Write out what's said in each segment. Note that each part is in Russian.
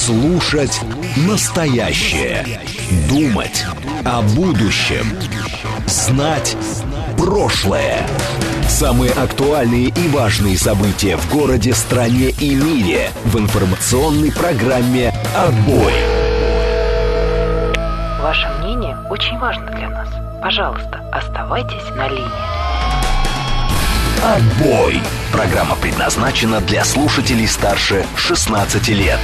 Слушать настоящее. Думать о будущем. Знать прошлое. Самые актуальные и важные события в городе, стране и мире в информационной программе «Отбой». Ваше мнение очень важно для нас. Пожалуйста, оставайтесь на линии. Отбой. Программа предназначена для слушателей старше 16 лет.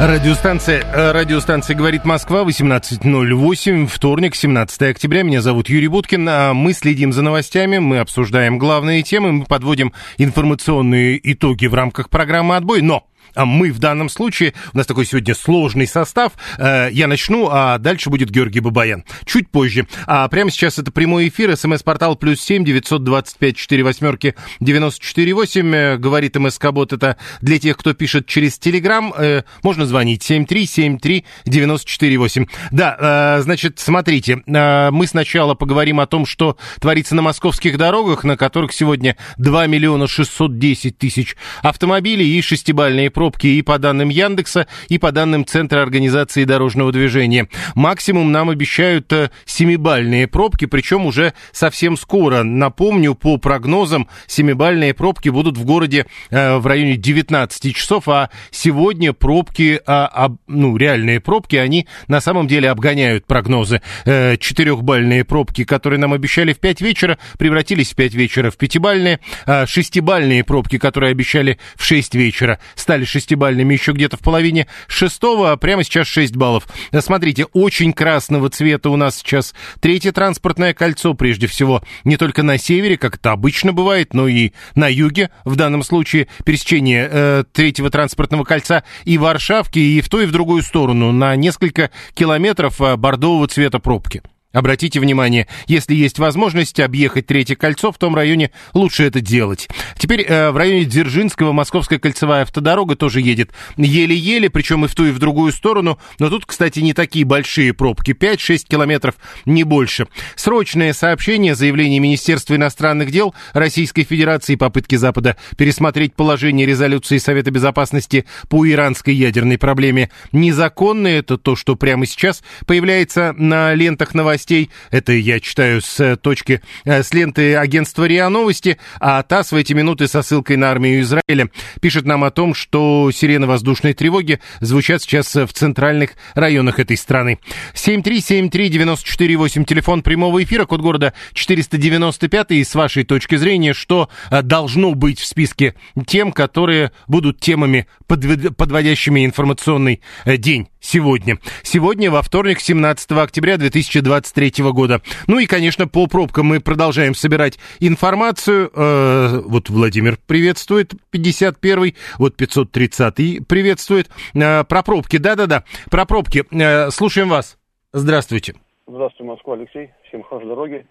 Радиостанция, э, радиостанция «Говорит Москва», 18.08, вторник, 17 октября. Меня зовут Юрий Буткин. А мы следим за новостями, мы обсуждаем главные темы, мы подводим информационные итоги в рамках программы «Отбой». Но а мы в данном случае, у нас такой сегодня сложный состав, э, я начну, а дальше будет Георгий Бабаян. Чуть позже. А прямо сейчас это прямой эфир, смс-портал плюс семь девятьсот двадцать пять четыре восьмерки девяносто четыре восемь, э, говорит МСК-бот, это для тех, кто пишет через Телеграм, э, можно звонить семь три семь три девяносто четыре восемь. Да, значит, смотрите, мы сначала поговорим о том, что творится на московских дорогах, на которых сегодня 2 миллиона 610 тысяч автомобилей и шестибальные пробки и по данным Яндекса, и по данным Центра организации дорожного движения. Максимум нам обещают э, семибальные пробки, причем уже совсем скоро. Напомню, по прогнозам, семибальные пробки будут в городе э, в районе 19 часов, а сегодня пробки, а, ну, реальные пробки, они на самом деле обгоняют прогнозы. Э, четырехбальные пробки, которые нам обещали в 5 вечера, превратились в 5 вечера в пятибальные. А шестибальные пробки, которые обещали в 6 вечера, стали шестибальными еще где-то в половине шестого, а прямо сейчас 6 баллов. Смотрите, очень красного цвета у нас сейчас третье транспортное кольцо, прежде всего, не только на севере, как это обычно бывает, но и на юге, в данном случае, пересечение э, третьего транспортного кольца и Варшавки, и в ту, и в другую сторону, на несколько километров э, бордового цвета пробки. Обратите внимание, если есть возможность объехать Третье кольцо, в том районе лучше это делать. Теперь э, в районе Дзержинского Московская кольцевая автодорога тоже едет еле-еле, причем и в ту, и в другую сторону. Но тут, кстати, не такие большие пробки, 5-6 километров, не больше. Срочное сообщение, заявление Министерства иностранных дел Российской Федерации, попытки Запада пересмотреть положение резолюции Совета Безопасности по иранской ядерной проблеме незаконное. Это то, что прямо сейчас появляется на лентах новостей новостей. Это я читаю с э, точки, э, с ленты агентства РИА Новости, а ТАСС в эти минуты со ссылкой на армию Израиля пишет нам о том, что сирены воздушной тревоги звучат сейчас в центральных районах этой страны. 7373948, телефон прямого эфира, код города 495, и с вашей точки зрения, что э, должно быть в списке тем, которые будут темами, подводящими информационный день сегодня. Сегодня, во вторник, 17 октября 2023 года. Ну и, конечно, по пробкам мы продолжаем собирать информацию. Э, вот Владимир приветствует, 51-й, вот 530-й приветствует. Э, про пробки, да-да-да, про пробки. Э, слушаем вас. Здравствуйте. Здравствуйте, Москва, Алексей. Всем хорошей дороги.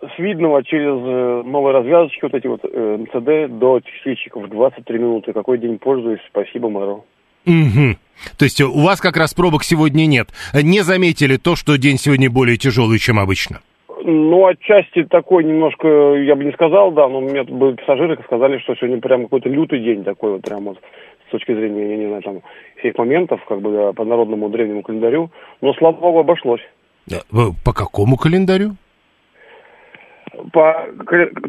С Видного через э, новые развязочки, вот эти вот э, МЦД, до Чистильщиков 23 минуты. Какой день пользуюсь? Спасибо, мэру. Угу. То есть у вас как раз пробок сегодня нет. Не заметили то, что день сегодня более тяжелый, чем обычно? Ну, отчасти такой немножко, я бы не сказал, да, но меня были пассажиры, сказали, что сегодня прям какой-то лютый день такой вот прям вот с точки зрения, я не знаю, там, всех моментов, как бы, да, по народному древнему календарю, но, слава богу, обошлось. По какому календарю? По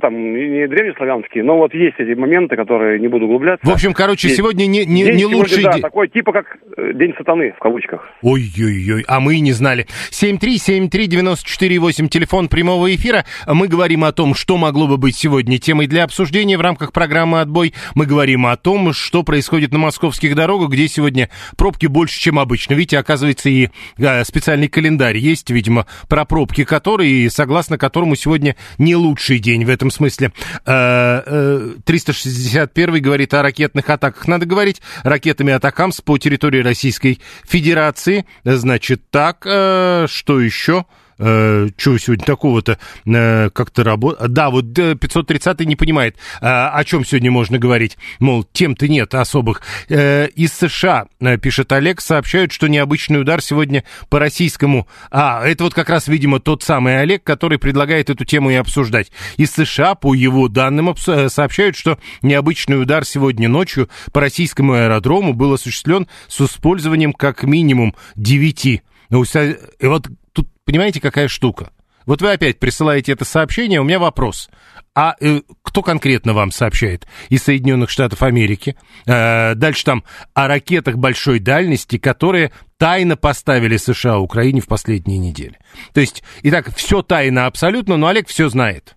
там не древнеславянские, но вот есть эти моменты, которые не буду углубляться. В общем, короче, есть. сегодня не, не, день не лучший сегодня, да, такой типа как э, день сатаны в кавычках. Ой-ой-ой, а мы и не знали. 7373948, телефон прямого эфира. Мы говорим о том, что могло бы быть сегодня темой для обсуждения в рамках программы «Отбой». Мы говорим о том, что происходит на московских дорогах, где сегодня пробки больше, чем обычно. Видите, оказывается, и э, специальный календарь есть, видимо, про пробки, которые, согласно которому сегодня не лучший день в этом смысле. 361 э, говорит о ракетных атаках. Надо говорить ракетами атакамс по территории Российской Федерации. Значит, так, э, что еще? Э, что сегодня такого-то э, как-то работает? Да, вот 530 не понимает, э, о чем сегодня можно говорить. Мол, тем-то нет особых. Э, из США, э, пишет Олег, сообщают, что необычный удар сегодня по российскому... А, это вот как раз, видимо, тот самый Олег, который предлагает эту тему и обсуждать. Из США, по его данным, э, сообщают, что необычный удар сегодня ночью по российскому аэродрому был осуществлен с использованием как минимум 9. И вот Понимаете, какая штука? Вот вы опять присылаете это сообщение, у меня вопрос. А э, кто конкретно вам сообщает? Из Соединенных Штатов Америки. Э, дальше там о ракетах большой дальности, которые тайно поставили США Украине в последние недели. То есть, итак, все тайно абсолютно, но Олег все знает.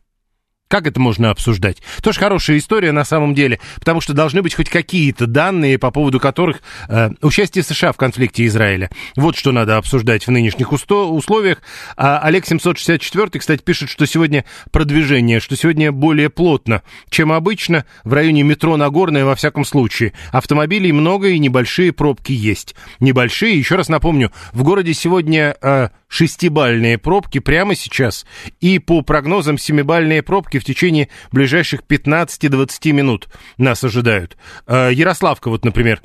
Как это можно обсуждать? Тоже хорошая история на самом деле, потому что должны быть хоть какие-то данные, по поводу которых э, участие США в конфликте Израиля. Вот что надо обсуждать в нынешних условиях. А Олег 764, кстати, пишет, что сегодня продвижение, что сегодня более плотно, чем обычно, в районе метро Нагорное во всяком случае. Автомобилей много и небольшие пробки есть. Небольшие, еще раз напомню, в городе сегодня э, пробки прямо сейчас, и по прогнозам семибальные пробки в течение ближайших 15-20 минут нас ожидают. Э, Ярославка вот, например,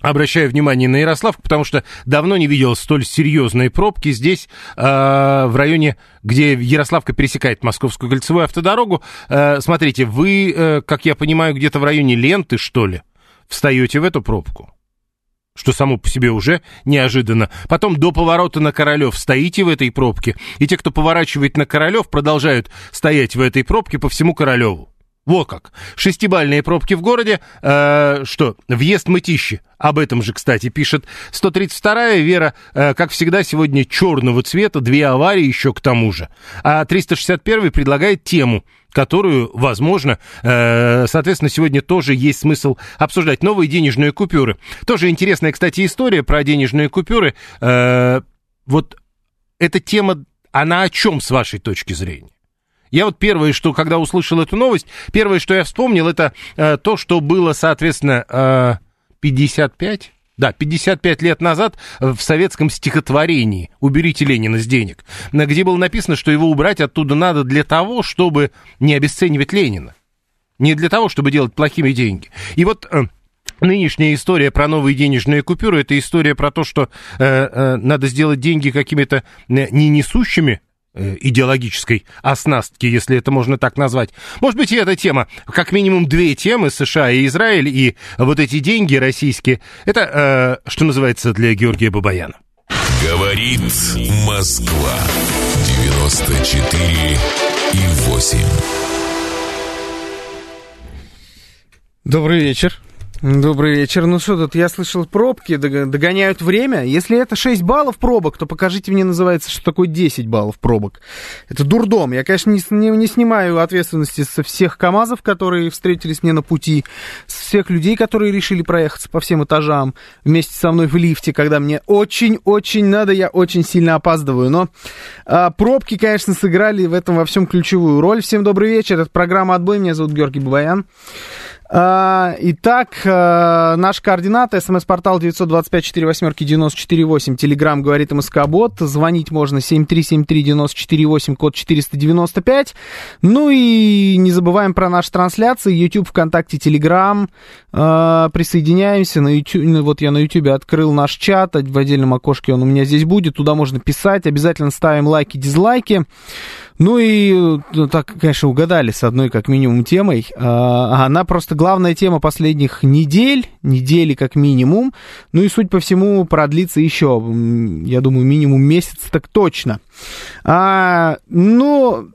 Обращаю внимание на Ярославку, потому что давно не видел столь серьезные пробки здесь, э, в районе, где Ярославка пересекает Московскую кольцевую автодорогу. Э, смотрите, вы, э, как я понимаю, где-то в районе ленты, что ли, встаете в эту пробку? Что само по себе уже неожиданно. Потом до поворота на Королев стоите в этой пробке, и те, кто поворачивает на Королев, продолжают стоять в этой пробке по всему Королеву. Во как. Шестибальные пробки в городе. Э, что? Въезд мытищи. Об этом же, кстати, пишет 132-я. Вера, э, как всегда, сегодня черного цвета. Две аварии еще к тому же. А 361-й предлагает тему которую, возможно, э, соответственно, сегодня тоже есть смысл обсуждать. Новые денежные купюры. Тоже интересная, кстати, история про денежные купюры. Э, вот эта тема, она о чем с вашей точки зрения? Я вот первое, что, когда услышал эту новость, первое, что я вспомнил, это э, то, что было, соответственно, э, 55, да, 55 лет назад в советском стихотворении «Уберите Ленина с денег», где было написано, что его убрать оттуда надо для того, чтобы не обесценивать Ленина. Не для того, чтобы делать плохими деньги. И вот э, Нынешняя история про новые денежные купюры, это история про то, что э, э, надо сделать деньги какими-то э, не несущими Э, идеологической оснастки, если это можно так назвать. Может быть, и эта тема, как минимум две темы, США и Израиль, и вот эти деньги российские, это, э, что называется, для Георгия Бабаяна. Говорит Москва, 94 и 8. Добрый вечер. Добрый вечер. Ну что тут, я слышал, пробки догоняют время. Если это 6 баллов пробок, то покажите мне, называется, что такое 10 баллов пробок. Это дурдом. Я, конечно, не, не, не снимаю ответственности со всех КАМАЗов, которые встретились мне на пути, с всех людей, которые решили проехаться по всем этажам вместе со мной в лифте, когда мне очень-очень надо, я очень сильно опаздываю. Но а, пробки, конечно, сыграли в этом во всем ключевую роль. Всем добрый вечер. Это программа «Отбой». Меня зовут Георгий Бабаян. А, итак, а, наш координат, смс-портал 925-48-94-8, телеграмм говорит МСК-бот, звонить можно 7373-94-8, код 495, ну и не забываем про наши трансляции, YouTube, ВКонтакте, Телеграм, присоединяемся, на YouTube, ну, вот я на YouTube открыл наш чат, в отдельном окошке он у меня здесь будет, туда можно писать, обязательно ставим лайки, дизлайки, ну и, ну, так, конечно, угадали с одной как минимум темой. А, она просто главная тема последних недель, недели как минимум. Ну и, суть по всему, продлится еще, я думаю, минимум месяц так точно. А, ну,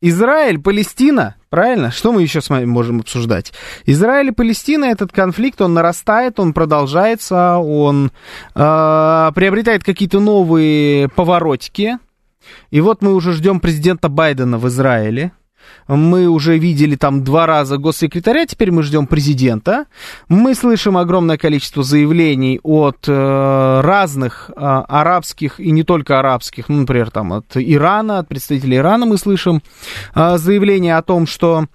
Израиль, Палестина, правильно? Что мы еще с вами можем обсуждать? Израиль и Палестина, этот конфликт, он нарастает, он продолжается, он э, приобретает какие-то новые поворотики, и вот мы уже ждем президента Байдена в Израиле. Мы уже видели там два раза госсекретаря, теперь мы ждем президента. Мы слышим огромное количество заявлений от э, разных э, арабских и не только арабских, ну, например, там от Ирана, от представителей Ирана мы слышим э, заявления о том, что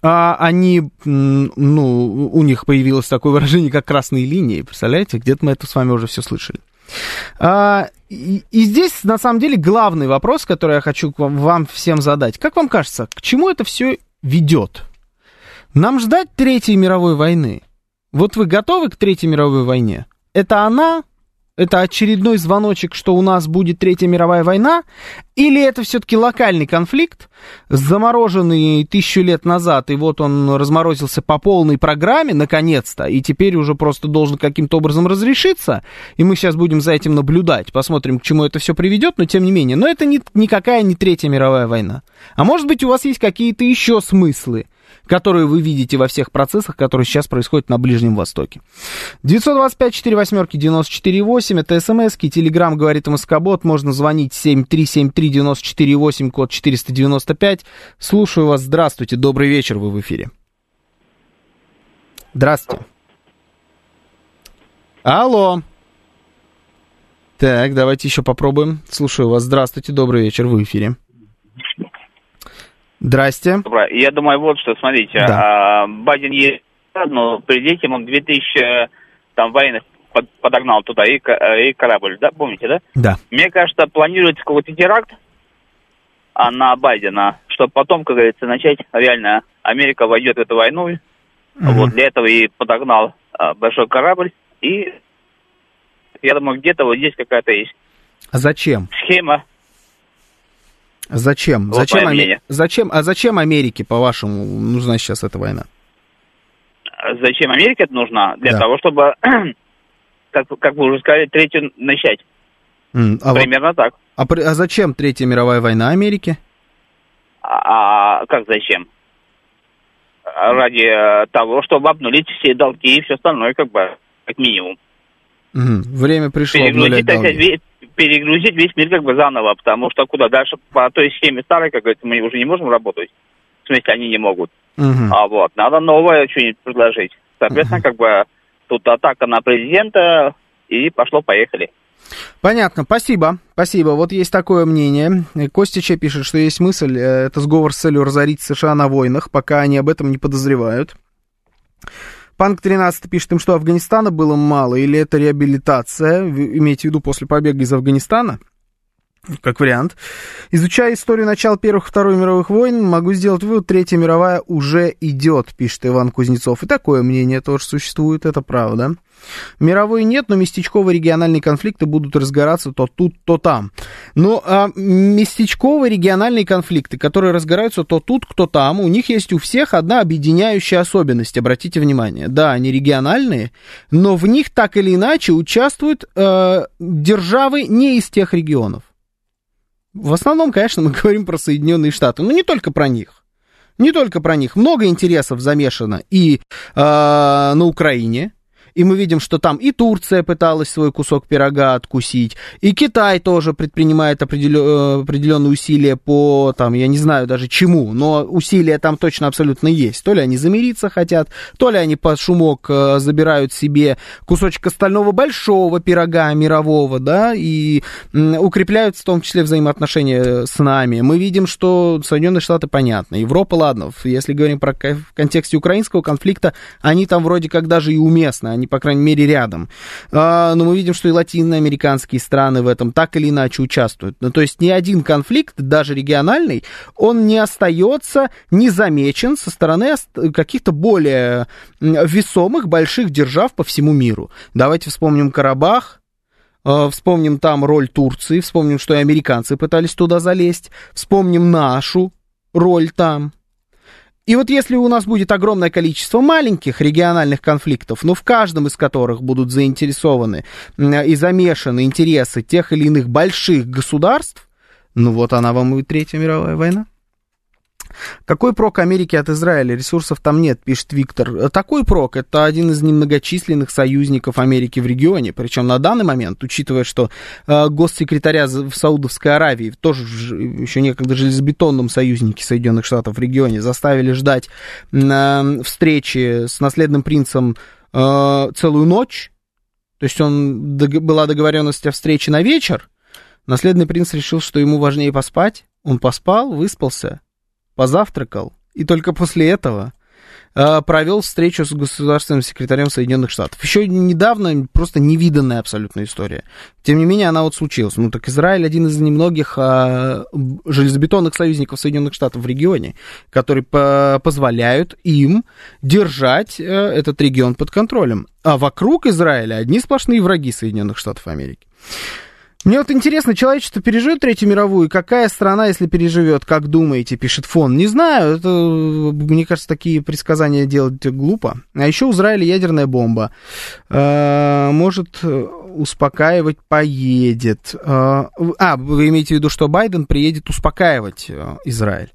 а они, ну, у них появилось такое выражение, как красные линии, представляете? Где-то мы это с вами уже все слышали. А, и, здесь, на самом деле, главный вопрос, который я хочу вам, вам всем задать. Как вам кажется, к чему это все ведет? Нам ждать Третьей мировой войны? Вот вы готовы к Третьей мировой войне? Это она это очередной звоночек, что у нас будет Третья мировая война, или это все-таки локальный конфликт, замороженный тысячу лет назад, и вот он разморозился по полной программе, наконец-то, и теперь уже просто должен каким-то образом разрешиться, и мы сейчас будем за этим наблюдать, посмотрим, к чему это все приведет, но тем не менее, но это не, никакая не Третья мировая война. А может быть, у вас есть какие-то еще смыслы, которые вы видите во всех процессах, которые сейчас происходят на Ближнем Востоке. 925 4 восьмерки 94 8, это смски, телеграмм говорит МСК-бот, можно звонить 7373 94 8, код 495. Слушаю вас, здравствуйте, добрый вечер, вы в эфире. Здравствуйте. Алло. Так, давайте еще попробуем. Слушаю вас. Здравствуйте, добрый вечер, вы в эфире. Здрасте. Добро. Я думаю, вот что, смотрите, Да. а, Байден есть, но перед этим он 2000 там военных под- подогнал туда и, ка- и корабль, да, помните, да? Да. Мне кажется, планируется какой-то теракт а, на Байдена, чтобы потом, как говорится, начать реально Америка войдет в эту войну. Вот для этого и подогнал а, большой корабль. И я думаю, где-то вот здесь какая-то есть А зачем? схема. Зачем? Вот зачем, мое Аме- мнение. зачем? А зачем Америке, по-вашему, нужна сейчас эта война? А Зачем Америке это нужно? Для Да. того, чтобы, как, как вы уже сказали, третью начать. А, вот- Примерно так. а а зачем Третья мировая война Америке? А, а как зачем? Ради э, того, чтобы обнулить все долги и все остальное, как бы, как минимум. Мгм. Время пришло Перегрузить, обнулять так долги. весь, перегрузить весь мир как бы заново, потому что куда дальше по той схеме старой, как говорится, мы уже не можем работать. В смысле, они не могут. Мгм. А вот, надо новое что-нибудь предложить. Соответственно, как бы, тут атака на президента, и пошло-поехали. Понятно, спасибо, спасибо. Вот есть такое мнение. Костича пишет, что есть мысль, э, это сговор с целью разорить США на войнах, пока они об этом не подозревают. Панк 13 пишет им, что Афганистана было мало, или это реабилитация, вы имеете в виду после побега из Афганистана? Как вариант. Изучая историю начала Первых и Второй мировых войн, могу сделать вывод, Третья мировая уже идет, пишет Иван Кузнецов. И такое мнение тоже существует, это правда. Мировой нет, но местечковые региональные конфликты будут разгораться то тут, то там. Но а, местечковые региональные конфликты, которые разгораются то тут, то там, у них есть у всех одна объединяющая особенность, обратите внимание. Да, они региональные, но в них так или иначе участвуют э, державы не из тех регионов. В основном, конечно, мы говорим про Соединенные Штаты, но не только про них. Не только про них. Много интересов замешано и э, на Украине, и мы видим, что там и Турция пыталась свой кусок пирога откусить, и Китай тоже предпринимает э, определенные усилия по, там, я не знаю даже чему, но усилия там точно абсолютно есть. То ли они замириться хотят, то ли они под шумок э, забирают себе кусочек остального большого пирога мирового, да, и м, укрепляют в том числе взаимоотношения с нами. Мы видим, что Соединенные Штаты, понятно, Европа, ладно, если говорим про в контексте украинского конфликта, они там вроде как даже и уместны, они, по крайней мере, рядом. А, но мы видим, что и латиноамериканские страны в этом так или иначе участвуют. Ну, то есть ни один конфликт, даже региональный, он не остается незамечен со стороны каких-то более весомых больших держав по всему миру. Давайте вспомним Карабах, Э, Вспомним там роль Турции, вспомним, что и американцы пытались туда залезть, вспомним нашу роль там. И вот если у нас будет огромное количество маленьких региональных конфликтов, но в каждом из которых будут заинтересованы и замешаны интересы тех или иных больших государств, ну вот она вам и Третья мировая война. Какой прок Америки от Израиля? Ресурсов там нет, пишет Виктор. Такой прок, это один из немногочисленных союзников Америки в регионе. Причем на данный момент, учитывая, что э, госсекретаря в Саудовской Аравии, тоже еще некогда железобетонном союзнике Соединенных Штатов в регионе, заставили ждать встречи с наследным принцем э, целую ночь. То есть он, была договоренность о встрече на вечер. Наследный принц решил, что ему важнее поспать. Он поспал, выспался, позавтракал, и только после этого э, провел встречу с государственным секретарем Соединенных Штатов. Еще недавно просто невиданная абсолютная история. Тем не менее, она вот случилась. Ну, так Израиль один из немногих а, железобетонных союзников Соединенных Штатов в регионе, которые по позволяют им держать э, этот регион под контролем. А вокруг Израиля одни сплошные враги Соединенных Штатов Америки. Мне вот интересно, человечество переживет Третью мировую, какая страна, если переживет, как думаете, пишет фон? Не знаю, это, мне кажется, такие предсказания делать глупо. А еще у Израиля ядерная бомба. Э, может успокаивать поедет. Э, а, вы имеете в виду, что Байден приедет успокаивать э, Израиль?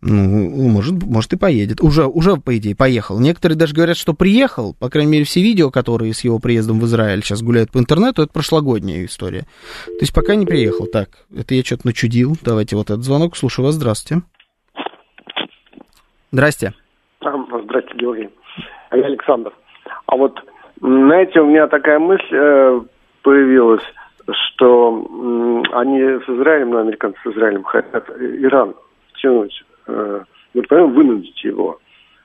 Ну, может, может и поедет. Уже, уже, по идее, поехал. Некоторые даже говорят, что приехал. По крайней мере, все видео, которые с его приездом в Израиль сейчас гуляют по интернету, это прошлогодняя история. То есть пока не приехал. Так, это я что-то начудил. Давайте вот этот звонок. Слушаю вас. Здравствуйте. Здрасте. Здравствуйте, Георгий. А я Александр. А вот, знаете, у меня такая мысль э, появилась, что э, они с Израилем, ну, американцы с Израилем хотят Иран втянуть, э, вот прямо вынудить его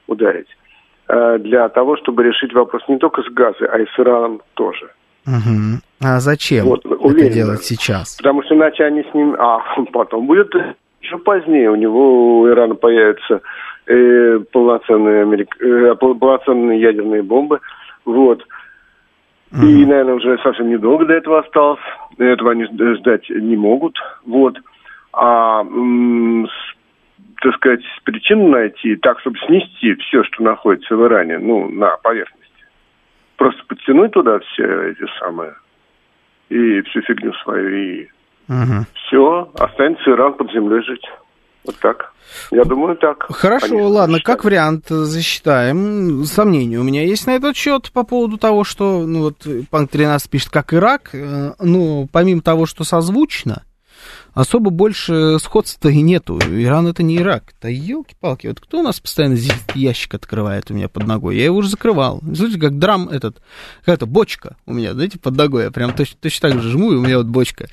ударить, э, для того, чтобы решить вопрос не только с Газой, а и с Ираном тоже. Угу. А зачем вот, уверен, это делать сейчас? Потому что иначе они с ним... А потом будет еще позднее. У него, у Ирана появятся э, полноценные, америк... э, полноценные ядерные бомбы. Вот. Mm-hmm. И, наверное, уже совсем недолго до этого осталось. Этого они ждать не могут. Вот. А м- так сказать, причину найти, так, чтобы снести все, что находится в Иране, ну, на поверхности. Просто подтянуть туда все эти самые, и всю фигню свою, и угу. все, останется Иран под землей жить. Вот так. Я думаю, так. Хорошо, Конечно, ладно, засчитаем. как вариант засчитаем. Сомнения у меня есть на этот счет по поводу того, что, ну вот, Панк 13 пишет, как Ирак. Э, ну, помимо того, что созвучно, особо больше сходства и нету. Иран это не Ирак. Да елки-палки, вот кто у нас постоянно здесь ящик открывает у меня под ногой? Я его уже закрывал. Слушайте, как драм этот, какая-то бочка у меня, знаете, под ногой. Я прям точно, точно так же жму, и у меня вот бочка.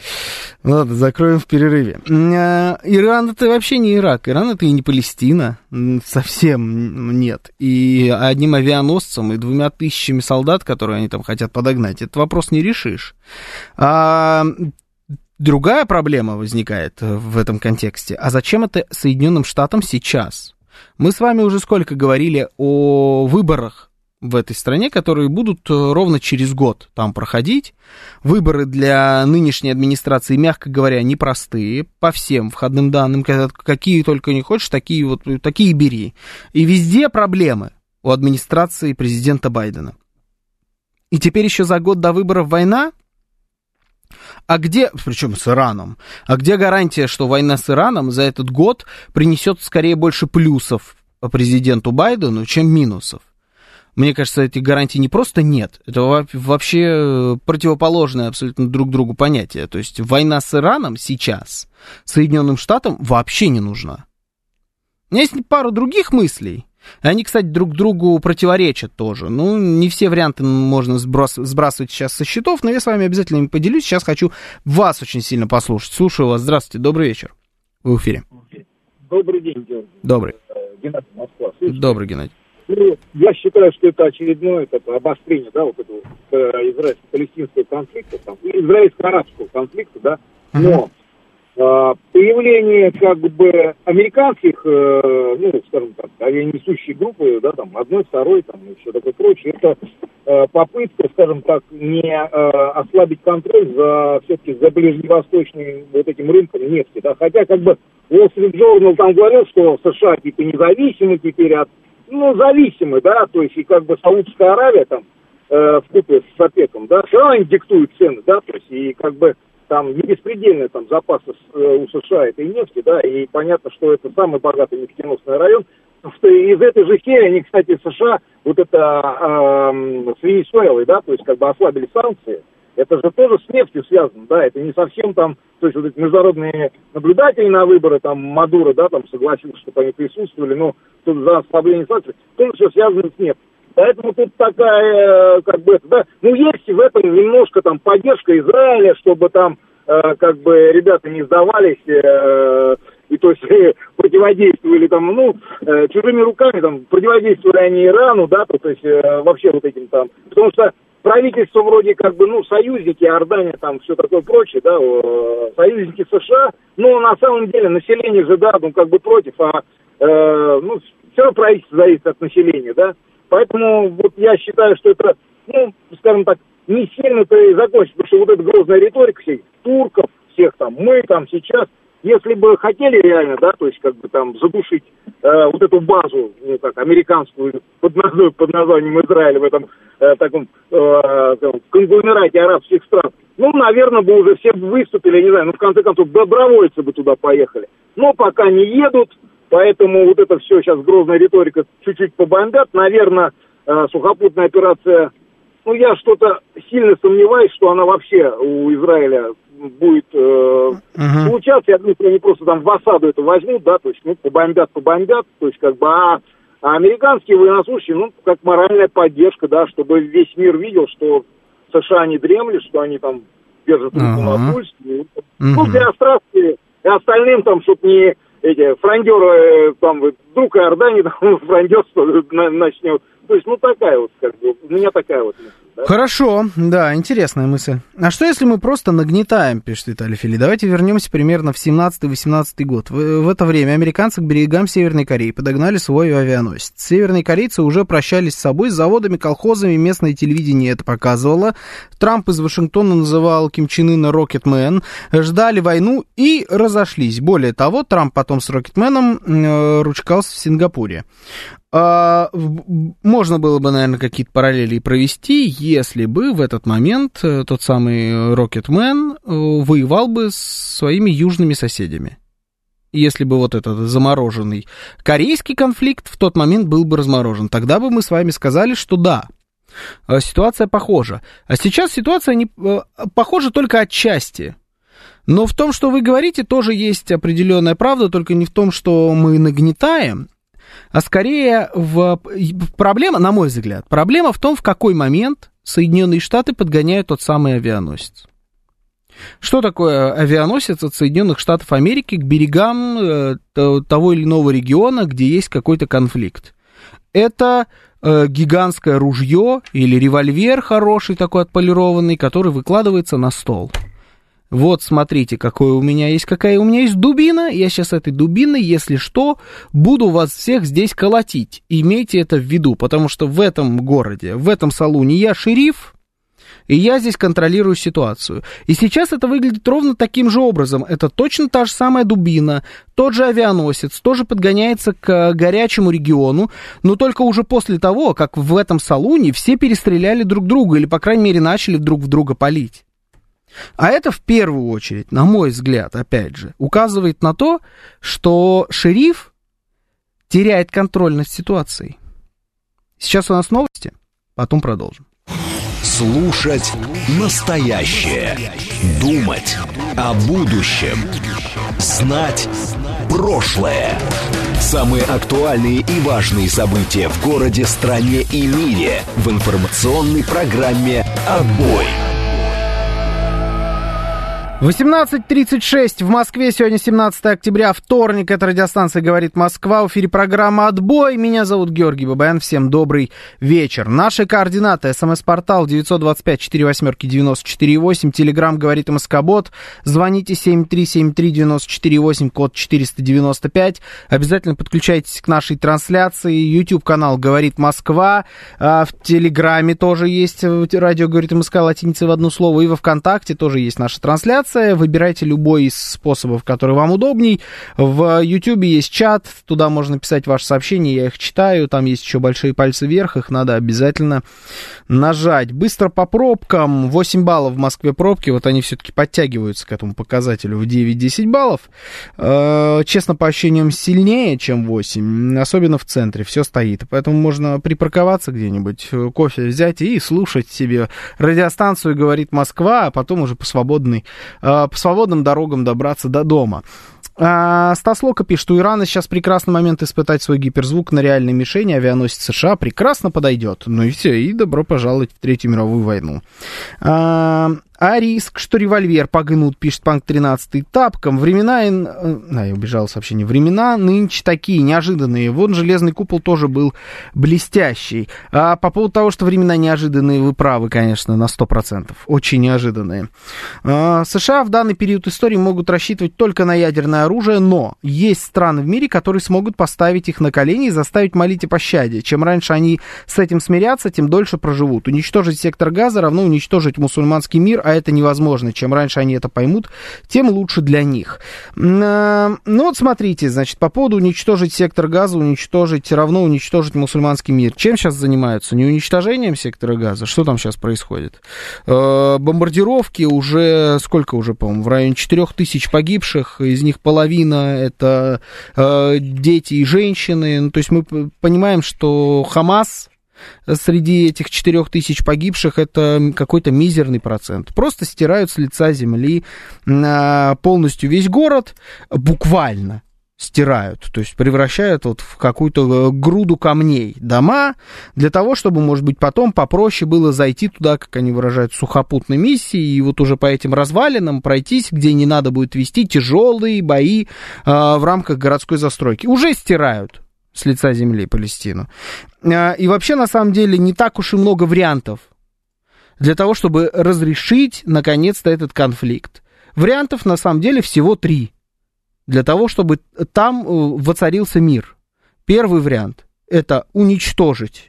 Ладно, закроем в перерыве. А, Иран это вообще не Ирак. Иран это и не Палестина. Совсем нет. И одним авианосцем и двумя тысячами солдат, которые они там хотят подогнать, этот вопрос не решишь. А Другая проблема возникает в этом контексте. А зачем это Соединенным Штатам сейчас? Мы с вами уже сколько говорили о выборах в этой стране, которые будут э, ровно через год там проходить. Выборы для нынешней администрации, мягко говоря, непростые по всем входным данным. Какие только не хочешь, такие вот такие бери. И везде проблемы у администрации президента Байдена. И теперь еще за год до выборов война, а где, причем с Ираном, а где гарантия, что война с Ираном за этот год принесет скорее больше плюсов президенту Байдену, чем минусов? Мне кажется, этих гарантий не просто нет, это вообще противоположное абсолютно друг другу понятие. То есть война с Ираном сейчас Соединенным Штатам вообще не нужна. У меня есть пару других мыслей, они, кстати, друг другу противоречат тоже. Ну, не все варианты можно сброс, сбрасывать сейчас со счетов, но я с вами обязательно им поделюсь. Сейчас хочу вас очень сильно послушать. Слушаю вас. Здравствуйте, добрый вечер. Вы в эфире. Добрый день, Георгий. Добрый. Э, Геннадий Москва. Слышите? Добрый, Геннадий. Ну, я считаю, что это очередное это, обострение, да, вот этого э, израильско-палестинского конфликта, там, израильско-арабского конфликта, да, но появление как бы американских, э, ну, скажем так, авианесущей группы, да, там, одной, второй, там, и все такое прочее, это э, попытка, скажем так, не э, ослабить контроль за, все-таки, за ближневосточным вот этим рынком нефти, да, хотя, как бы, Wall Street Journal там говорил, что США, типа, независимы теперь от, ну, зависимы, да, то есть, и как бы Саудовская Аравия там, э, в купе с ОПЕКом, да, все равно они диктуют цены, да, то есть, и как бы, там не беспредельные там запасы э, у США этой нефти, да, и понятно, что это самый богатый нефтеносный район. Что из этой же серии они, кстати, США вот это э, с Венесуэлой, да, то есть как бы ослабили санкции. Это же тоже с нефтью связано, да, это не совсем там, то есть вот эти международные наблюдатели на выборы, там, Мадуро, да, там согласился, чтобы они присутствовали, но тут за ослабление санкций, тоже все связано с нефтью. Поэтому тут такая, э, как бы, да, ну, есть в этом немножко там поддержка Израиля, чтобы там, э, как бы, ребята не сдавались, э, и то есть э, противодействовали там, ну, э, чужими руками, там, противодействовали они Ирану, да, то, то есть э, вообще вот этим там, потому что правительство вроде как бы, ну, союзники, Иордания, там, все такое прочее, да, союзники США, но на самом деле население же, да, ну, как бы против, а, э, ну, все правительство зависит от населения, да, поэтому вот я считаю, что это, ну, скажем так, не сильно-то и закончится, потому что вот эта грозная риторика всех турков, всех там, мы там сейчас, если бы хотели реально, да, то есть как бы там задушить э, вот эту базу, ну как, американскую под, названием, под названием Израиль в этом э, таком э, конгломерате арабских стран, ну, наверное, бы уже все выступили, не знаю, ну, в конце концов, добровольцы бы туда поехали. Но пока не едут, поэтому вот это все сейчас грозная риторика чуть-чуть побомбят. Наверное, э, сухопутная операция, ну, я что-то сильно сомневаюсь, что она вообще у Израиля будет э, uh-huh. получаться. Я думаю, что они просто там в осаду это возьмут, да, то есть, ну, побомбят, побомбят, то есть, как бы, а, а американские военнослужащие, ну, как моральная поддержка, да, чтобы весь мир видел, что США не дремлет, что они там держат руку uh-huh. на пульсе. Uh-huh. Ну, для Астрации и остальным там, чтобы не эти фрондеры, там, вдруг Иордания там фрондерство начнет. То есть, ну, такая вот, как бы, у меня такая вот мысль. Да? Хорошо, да, интересная мысль. А что если мы просто нагнетаем, пишет Виталий Фили? Давайте вернемся примерно в 17-18 год. В, в это время американцы к берегам Северной Кореи подогнали свой авианосец. Северные корейцы уже прощались с собой, с заводами, колхозами, местное телевидение это показывало. Трамп из Вашингтона называл Ким Чен Ына Рокетмен. Ждали войну и разошлись. Более того, Трамп потом с Рокетменом э, ручкался в Сингапуре. А, можно было бы, наверное, какие-то параллели провести, если бы в этот момент э, тот самый Рокетмен э, воевал бы с своими южными соседями. Если бы вот этот замороженный корейский конфликт в тот момент был бы разморожен, тогда бы мы с вами сказали, что да, э, ситуация похожа. А сейчас ситуация не похожа только отчасти. Но в том, что вы говорите, тоже есть определенная правда, только не в том, что мы нагнетаем, а скорее в... Проблема, на мой взгляд, проблема в том, в какой момент Соединенные Штаты подгоняют тот самый авианосец. Что такое авианосец от Соединенных Штатов Америки к берегам э, того или иного региона, где есть какой-то конфликт? Это э, гигантское ружье или револьвер хороший такой отполированный, который выкладывается на стол вот смотрите, какое у меня есть, какая у меня есть дубина, я сейчас этой дубиной, если что, буду вас всех здесь колотить. Имейте это в виду, потому что в этом городе, в этом салоне я шериф, и я здесь контролирую ситуацию. И сейчас это выглядит ровно таким же образом. Это точно та же самая дубина, тот же авианосец, тоже подгоняется к горячему региону, но только уже после того, как в этом салоне все перестреляли друг друга, или, по крайней мере, начали друг в друга палить. А это в первую очередь, на мой взгляд, опять же, указывает на то, что шериф теряет контроль над ситуацией. Сейчас у нас новости, потом продолжим. Слушать настоящее. Думать о будущем. Знать прошлое. Самые актуальные и важные события в городе, стране и мире в информационной программе «Отбой». 18.36 в Москве, сегодня 17 октября, вторник, это радиостанция «Говорит Москва», в эфире программа «Отбой», меня зовут Георгий Бабаян, всем добрый вечер. Наши координаты, смс-портал 925-48-94-8, телеграмм «Говорит Москобот», звоните 7373-94-8, код 495, обязательно подключайтесь к нашей трансляции, YouTube-канал «Говорит Москва», а в телеграме тоже есть. Радио «Говорит Москва», латиница в одно слово, и во ВКонтакте тоже есть наша трансляция, трансляция. Выбирайте любой из способов, который вам удобней. В YouTube есть чат, туда можно писать ваши сообщения, я их читаю. Там есть еще большие пальцы вверх, их надо обязательно нажать. Быстро по пробкам. 8 баллов в Москве пробки, вот они все-таки подтягиваются к этому показателю в 9-10 баллов. Э, честно, по ощущениям сильнее, чем 8, особенно в центре, все стоит. Поэтому можно припарковаться где-нибудь, кофе взять и слушать себе радиостанцию «Говорит Москва», а потом уже по свободной Э, по свободным дорогам добраться до дома. А, Стас Лока пишет, у Ирана сейчас прекрасный момент испытать свой гиперзвук на реальной мишени, авианосец США прекрасно подойдет. Ну и все, и добро пожаловать в Третью мировую войну. А, А риск, что револьвер погнут, пишет Панк 13 тапком. Времена... А, я убежал сообщение. Времена нынче такие, неожиданные. Вон железный купол тоже был блестящий. А по поводу того, что времена неожиданные, вы правы, конечно, на 100%. Очень неожиданные. А, США в данный период истории могут рассчитывать только на ядерное оружие, но есть страны в мире, которые смогут поставить их на колени и заставить молить о пощаде. Чем раньше они с этим смирятся, тем дольше проживут. Уничтожить сектор газа равно уничтожить мусульманский мир, а это невозможно. Чем раньше они это поймут, тем лучше для них. А, Ну вот смотрите, значит, по поводу уничтожить сектор газа, уничтожить равно уничтожить мусульманский мир. Чем сейчас занимаются? Не уничтожением сектора газа? Что там сейчас происходит? Э, Бомбардировки уже, сколько уже, по-моему, в районе 4000 погибших, из них половина это э, дети и женщины. Ну, то есть мы понимаем, что Хамас среди этих 4000 погибших это какой-то мизерный процент. Просто стирают с лица земли а, полностью весь город, буквально стирают, то есть превращают вот в какую-то э, груду камней дома, для того, чтобы, может быть, потом попроще было зайти туда, как они выражают, сухопутной миссии, и вот уже по этим развалинам пройтись, где не надо будет вести тяжелые бои а, в рамках городской застройки. Уже стирают с лица земли Палестину. А, И вообще, на самом деле, не так уж и много вариантов для того, чтобы разрешить, наконец-то, этот конфликт. Вариантов, на самом деле, всего три. Для того, чтобы там э, воцарился мир. Первый вариант – это уничтожить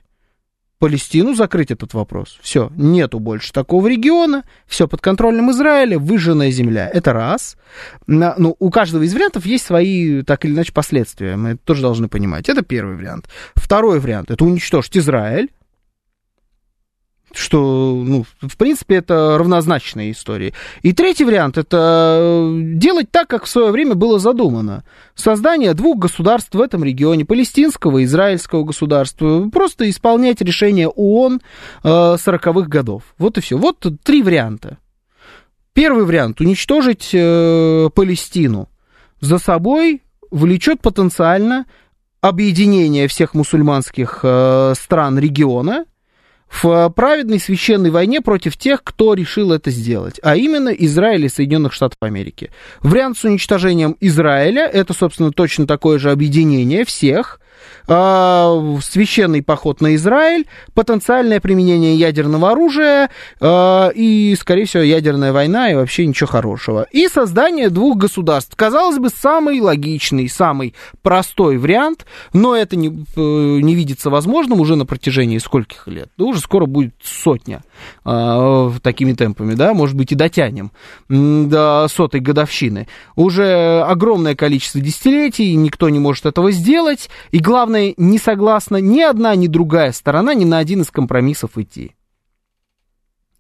Палестину, закрыть этот вопрос. Все, нету больше такого региона, все под контролем Израиля, выжженная земля. Это раз. Ну, у каждого из вариантов есть свои, так или иначе, последствия. Мы это тоже должны понимать. Это первый вариант. Второй вариант – это уничтожить Израиль. Что, ну, в принципе, это равнозначная история. И третий вариант – это э, делать так, как в свое время было задумано. Создание двух государств в этом регионе, палестинского и израильского государства. Просто исполнять решение ООН э, 40-х годов. Вот и все. Вот три варианта. Первый вариант – уничтожить э, Палестину. За собой влечет потенциально объединение всех мусульманских э, стран региона в праведной священной войне против тех, кто решил это сделать, а именно Израиль и Соединенных Штатов Америки. Вариант с уничтожением Израиля это, собственно, точно такое же объединение всех, священный поход на Израиль, потенциальное применение ядерного оружия э, и, скорее всего, ядерная война и вообще ничего хорошего. И создание двух государств. Казалось бы, самый логичный, самый простой вариант, но это не, э, не видится возможным уже на протяжении скольких лет? Да уже скоро будет сотня э, такими темпами, да, может быть и дотянем до сотой годовщины. Уже огромное количество десятилетий, никто не может этого сделать, и главное, не согласна ни одна, ни другая сторона ни на один из компромиссов идти.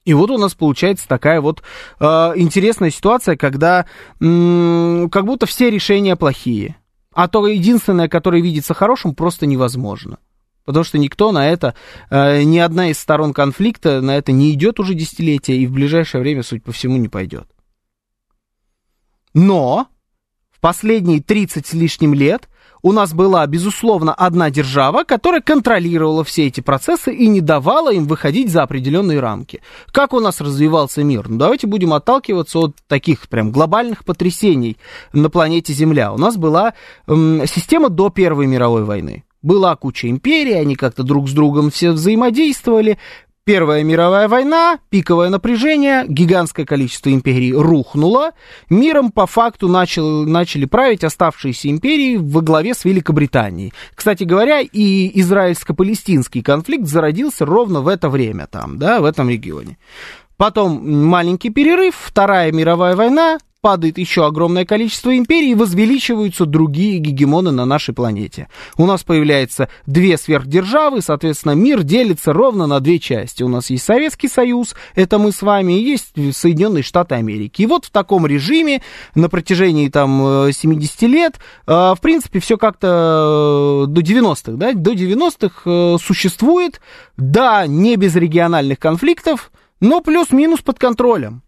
И вот у нас получается такая вот э, интересная ситуация, когда м, как будто все решения плохие, а то единственное, которое видится хорошим, просто невозможно. Потому что никто на это, э, ни одна из сторон конфликта на это не идет уже десятилетия и в ближайшее время, судя по всему, не пойдет. Но в последние 30 с лишним лет у нас была, безусловно, одна держава, которая контролировала все эти процессы и не давала им выходить за определенные рамки. Как у нас развивался мир? Ну, давайте будем отталкиваться от таких прям глобальных потрясений на планете Земля. У нас была эм, система до Первой мировой войны. Была куча империй, они как-то друг с другом все взаимодействовали. Первая мировая война, пиковое напряжение, гигантское количество империй рухнуло. Миром по факту начал, начали править оставшиеся империи во главе с Великобританией. Кстати говоря, и израильско-палестинский конфликт зародился ровно в это время там, да, в этом регионе. Потом маленький перерыв, Вторая мировая война, падает еще огромное количество империй, и возвеличиваются другие гегемоны на нашей планете. У нас появляется две сверхдержавы, соответственно, мир делится ровно на две части. У нас есть Советский Союз, это мы с вами, и есть Соединенные Штаты Америки. И вот в таком режиме на протяжении там 70 лет, э, в принципе, все как-то э, до 90-х, да, до 90-х э, существует, да, не без региональных конфликтов, но плюс-минус под контролем.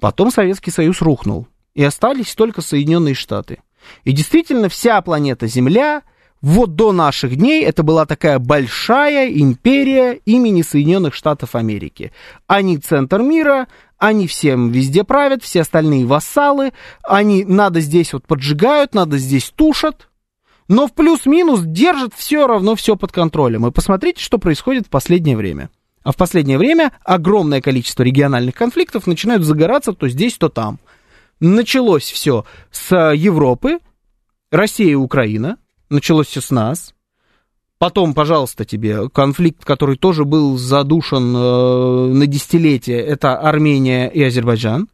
Потом Советский Союз рухнул, и остались только Соединенные Штаты. И действительно, вся планета Земля Вот до наших дней это была такая большая империя имени Соединенных Штатов Америки. Они центр мира, они всем везде правят, все остальные вассалы, они надо здесь вот поджигают, надо здесь тушат, но в плюс-минус держат все равно все под контролем. И посмотрите, что происходит в последнее время. А в последнее время огромное количество региональных конфликтов начинают загораться то здесь, то там. Началось все с Европы, Россия и Украина, началось все с нас. Потом, пожалуйста, тебе конфликт, который тоже был задушен э, на десятилетия, это Армения и Азербайджан.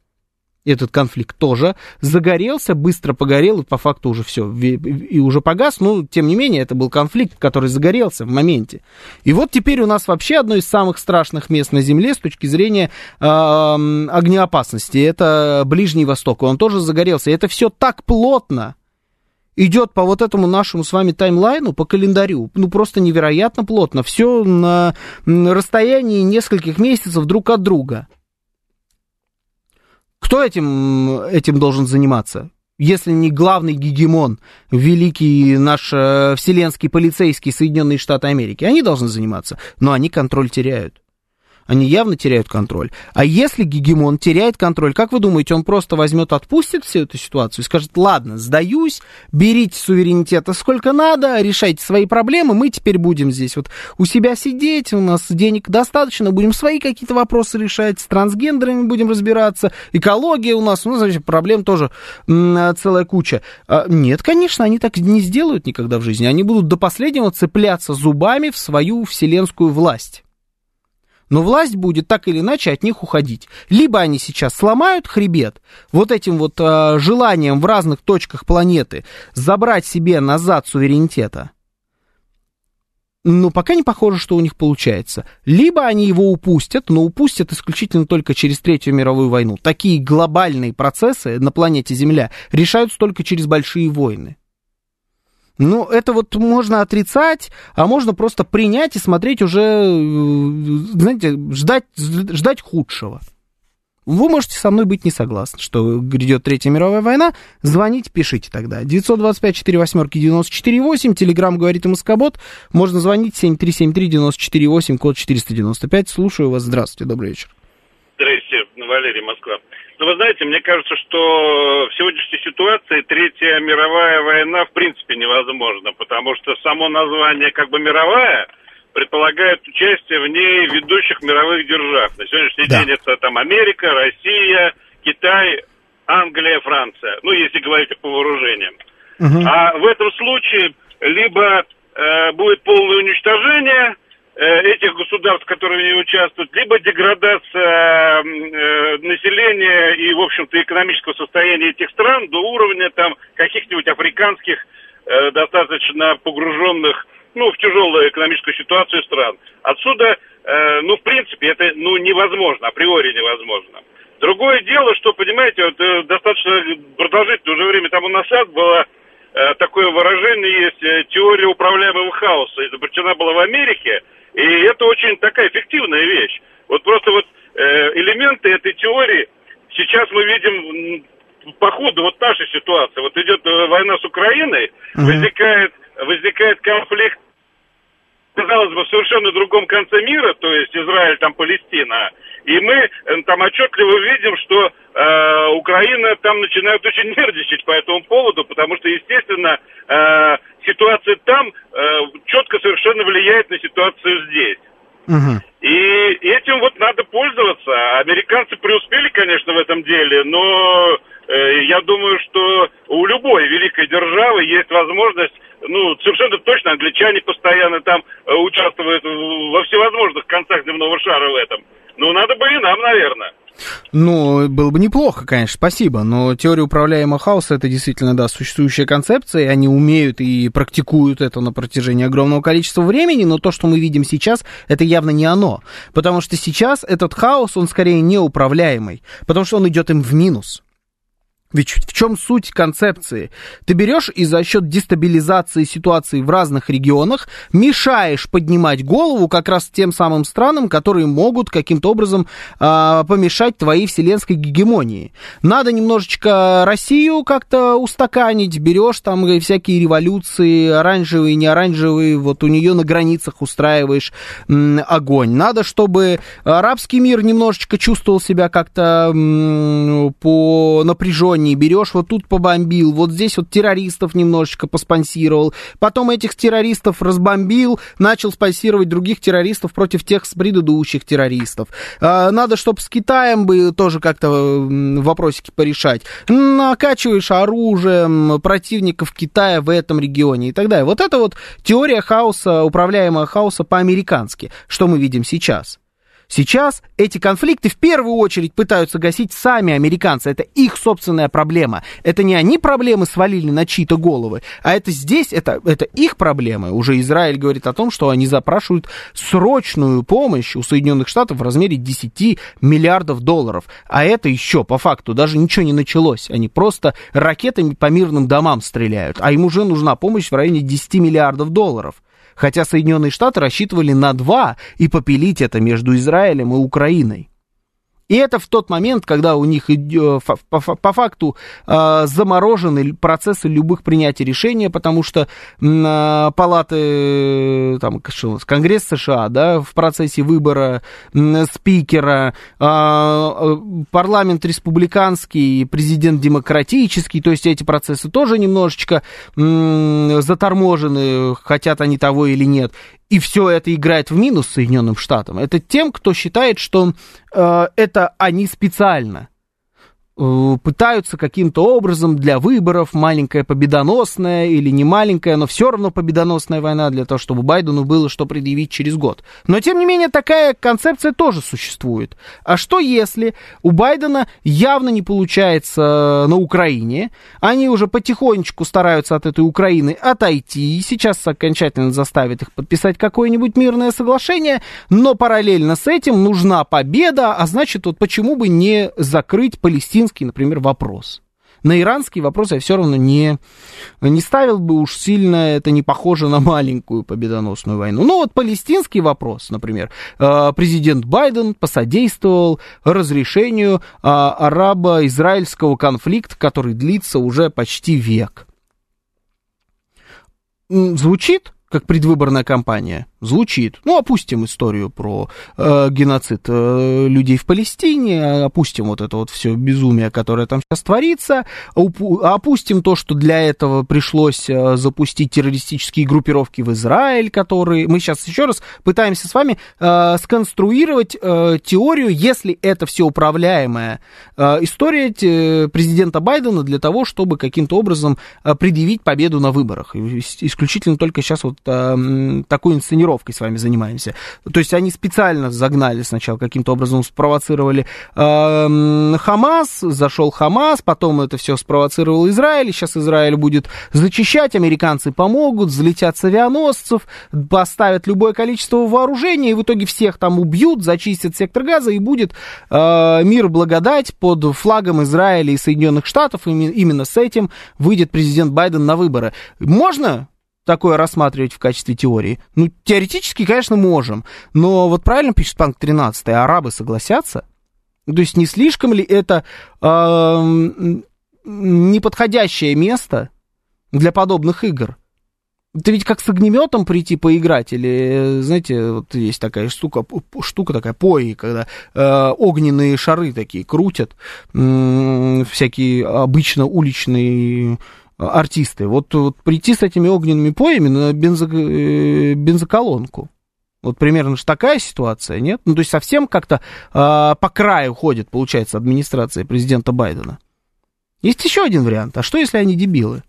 Этот конфликт тоже загорелся, быстро погорел, и по факту уже все, и уже погас, но, тем не менее, это был конфликт, который загорелся в моменте. И вот теперь у нас вообще одно из самых страшных мест на Земле с точки зрения э, огнеопасности, это Ближний Восток, он тоже загорелся, и это все так плотно, идет по вот этому нашему с вами таймлайну, по календарю, ну просто невероятно плотно. Все на расстоянии нескольких месяцев друг от друга. Кто этим, этим должен заниматься? Если не главный гегемон, великий наш э, вселенский полицейский Соединенные Штаты Америки, они должны заниматься, но они контроль теряют они явно теряют контроль. А если гегемон теряет контроль, как вы думаете, он просто возьмет, отпустит всю эту ситуацию и скажет, ладно, сдаюсь, берите суверенитета сколько надо, решайте свои проблемы, мы теперь будем здесь вот у себя сидеть, у нас денег достаточно, будем свои какие-то вопросы решать, с трансгендерами будем разбираться, экология у нас, у нас значит, проблем тоже целая куча. А, нет, конечно, они так не сделают никогда в жизни, они будут до последнего цепляться зубами в свою вселенскую власть но власть будет так или иначе от них уходить. Либо они сейчас сломают хребет вот этим вот э, желанием в разных точках планеты забрать себе назад суверенитета, но пока не похоже, что у них получается. Либо они его упустят, но упустят исключительно только через Третью мировую войну. Такие глобальные процессы на планете Земля решаются только через большие войны. Ну, это вот можно отрицать, а можно просто принять и смотреть уже, э, знаете, ждать, ждать худшего. Вы можете со мной быть не согласны, что грядет Третья мировая война. Звоните, пишите тогда. 925-48-94-8, Телеграмм говорит Москобот. Можно звонить 7373-94-8, код 495. Слушаю вас. Здравствуйте, добрый вечер. Здравствуйте, Валерий, Москва. Но вы знаете, мне кажется, что в сегодняшней ситуации Третья мировая война в принципе невозможна, потому что само название как бы мировая предполагает участие в ней ведущих мировых держав. На сегодняшний да. день это там Америка, Россия, Китай, Англия, Франция. Ну, если говорить по вооружениям. Угу. А в этом случае либо э, будет полное уничтожение этих государств, которые в ней участвуют, либо деградация э, населения и, в общем-то, экономического состояния этих стран до уровня там каких-нибудь африканских, э, достаточно погруженных, ну, в тяжелую экономическую ситуацию стран. Отсюда, э, ну, в принципе, это, ну, невозможно, априори невозможно. Другое дело, что, понимаете, вот, э, достаточно продолжительное уже время тому назад было э, такое выражение есть, э, теория управляемого хаоса, изобретена была в Америке, и это очень такая эффективная вещь. Вот просто вот э, элементы этой теории сейчас мы видим по ходу вот нашей ситуации. Вот идет э, война с Украиной, mm-hmm. возникает, возникает конфликт, казалось бы, в совершенно другом конце мира, то есть Израиль, там, Палестина. И мы э, там отчетливо видим, что э, Украина там начинает очень нервничать по этому поводу, потому что, естественно, э, ситуация там э, четко совершенно влияет на ситуацию здесь. И этим вот надо пользоваться. Американцы преуспели, конечно, в этом деле, но э, я думаю, что у любой великой державы есть возможность, ну, совершенно точно, англичане постоянно там э, участвуют во всевозможных концах земного шара в этом. Ну, надо бы и нам, наверное. Ну, было бы неплохо, конечно, спасибо, но теория управляемого хаоса это действительно, да, существующая концепция, и они умеют и практикуют это на протяжении огромного количества времени, но то, что мы видим сейчас, это явно не оно, потому что сейчас этот хаос, он скорее неуправляемый, потому что он идет им в минус. Ведь в чем суть концепции? Ты берешь и за счет дестабилизации ситуации в разных регионах мешаешь поднимать голову как раз тем самым странам, которые могут каким-то образом э, помешать твоей вселенской гегемонии. Надо немножечко Россию как-то устаканить, берешь там всякие революции, оранжевые, не оранжевые, вот у нее на границах устраиваешь м, огонь. Надо, чтобы арабский мир немножечко чувствовал себя как-то м, по напряжению не берешь, вот тут побомбил, вот здесь вот террористов немножечко поспонсировал, потом этих террористов разбомбил, начал спонсировать других террористов против тех с предыдущих террористов. А, надо, чтобы с Китаем бы тоже как-то вопросики порешать. Накачиваешь оружием противников Китая в этом регионе и так далее. Вот это вот теория хаоса, управляемого хаоса по-американски, что мы видим сейчас. Сейчас эти конфликты в первую очередь пытаются гасить сами американцы. Это их собственная проблема. Это не они проблемы свалили на чьи-то головы, а это здесь, это, это их проблемы. Уже Израиль говорит о том, что они запрашивают срочную помощь у Соединенных Штатов в размере 10 миллиардов долларов. А это еще, по факту, даже ничего не началось. Они просто ракетами по мирным домам стреляют. А им уже нужна помощь в районе 10 миллиардов долларов хотя Соединенные Штаты рассчитывали на два и попилить это между Израилем и Украиной. И это в тот момент, когда у них по факту а, заморожены процессы любых принятий решения, потому что а, палаты, там, Конгресс США, да, в процессе выбора спикера, а, парламент республиканский, президент демократический, то есть эти процессы тоже немножечко заторможены, хотят они того или нет и все это играет в минус Соединенным Штатам, это тем, кто считает, что э, это они специально пытаются каким-то образом для выборов, маленькая победоносная или не маленькая, но все равно победоносная война для того, чтобы Байдену было что предъявить через год. Но, тем не менее, такая концепция тоже существует. А что если у Байдена явно не получается на Украине, они уже потихонечку стараются от этой Украины отойти, и сейчас окончательно заставят их подписать какое-нибудь мирное соглашение, но параллельно с этим нужна победа, а значит, вот почему бы не закрыть палестинский например, вопрос. На иранский вопрос я все равно не, не ставил бы уж сильно, это не похоже на маленькую победоносную войну. Ну вот палестинский вопрос, например. Э, президент Байден посодействовал разрешению э, арабо-израильского конфликта, который длится уже почти век. Звучит как предвыборная кампания? Звучит. Ну, опустим историю про э, геноцид э, людей в Палестине, опустим вот это вот все безумие, которое там сейчас творится, опустим то, что для этого пришлось э, запустить террористические группировки в Израиль, которые... Мы сейчас еще раз пытаемся с вами э, сконструировать э, теорию, если это все управляемая э, история э, президента Байдена для того, чтобы каким-то образом э, предъявить победу на выборах. Исключительно только сейчас вот э, такой инсценировкой тренировкой с вами занимаемся. То есть они специально загнали сначала каким-то образом, спровоцировали э, Хамас, зашел Хамас, потом это все спровоцировал Израиль, сейчас Израиль будет зачищать, американцы помогут, взлетят с авианосцев, поставят любое количество вооружения, и в итоге всех там убьют, зачистят сектор газа, и будет э, мир благодать под флагом Израиля и Соединенных Штатов, и именно с этим выйдет президент Байден на выборы. Можно такое рассматривать в качестве теории? Ну, теоретически, конечно, можем. Но вот правильно пишет Панк 13, арабы согласятся? То есть не слишком ли это э, неподходящее место для подобных игр? Это ведь как с огнеметом прийти поиграть, или, знаете, вот есть такая штука, штука такая пои, когда э, огненные шары такие крутят, э, всякие обычно уличные артисты. Вот, вот прийти с этими огненными поями на бензо, э, бензоколонку. Вот примерно же такая ситуация, нет? Ну, то есть совсем как-то э, по краю ходит, получается, администрация президента Байдена. Есть еще один вариант. А что, если они дебилы?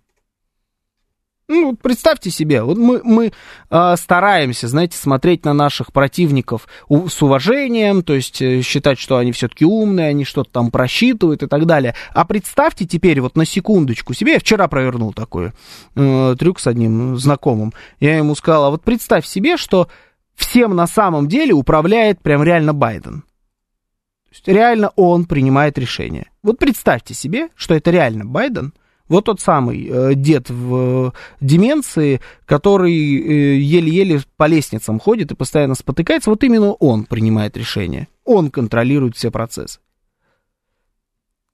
Ну, представьте себе, вот мы, мы э, стараемся, знаете, смотреть на наших противников у, с уважением, то есть э, считать, что они все-таки умные, они что-то там просчитывают и так далее. А представьте теперь вот на секундочку себе, я вчера провернул такой э, трюк с одним знакомым, я ему сказал, а вот представь себе, что всем на самом деле управляет прям реально Байден. То есть реально он принимает решение. Вот представьте себе, что это реально Байден, вот тот самый э, дед в э, деменции, который э, еле-еле по лестницам ходит и постоянно спотыкается, вот именно он принимает решение. Он контролирует все процессы.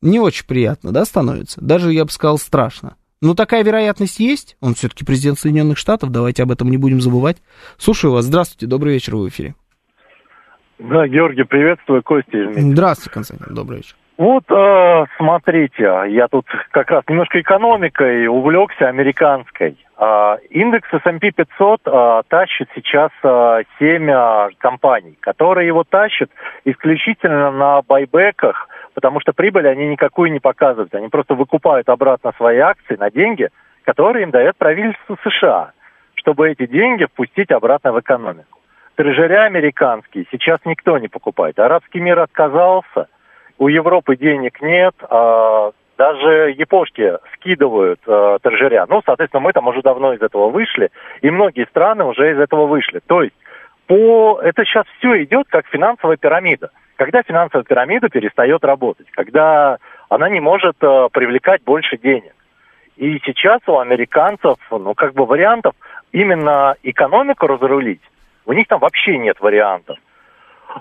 Не очень приятно, да, становится? Даже, я бы сказал, страшно. Но такая вероятность есть. Он все-таки президент Соединенных Штатов, давайте об этом не будем забывать. Слушаю вас. Здравствуйте, добрый вечер, вы в эфире. Да, Георгий, приветствую, Костя. Здравствуйте, Константин, добрый вечер. Вот, э, смотрите, я тут как раз немножко экономикой увлекся, американской. Э, индекс S&P 500 э, тащит сейчас э, 7 э, компаний, которые его тащат исключительно на байбеках, потому что прибыль они никакую не показывают. Они просто выкупают обратно свои акции на деньги, которые им дает правительство США, чтобы эти деньги впустить обратно в экономику. Трежеря американские сейчас никто не покупает. Арабский мир отказался – у Европы денег нет, а даже япошки скидывают э, торжеря. Ну, соответственно, мы там уже давно из этого вышли, и многие страны уже из этого вышли. То есть по... это сейчас все идет как финансовая пирамида. Когда финансовая пирамида перестает работать, когда она не может э, привлекать больше денег. И сейчас у американцев, ну, как бы вариантов именно экономику разрулить, у них там вообще нет вариантов.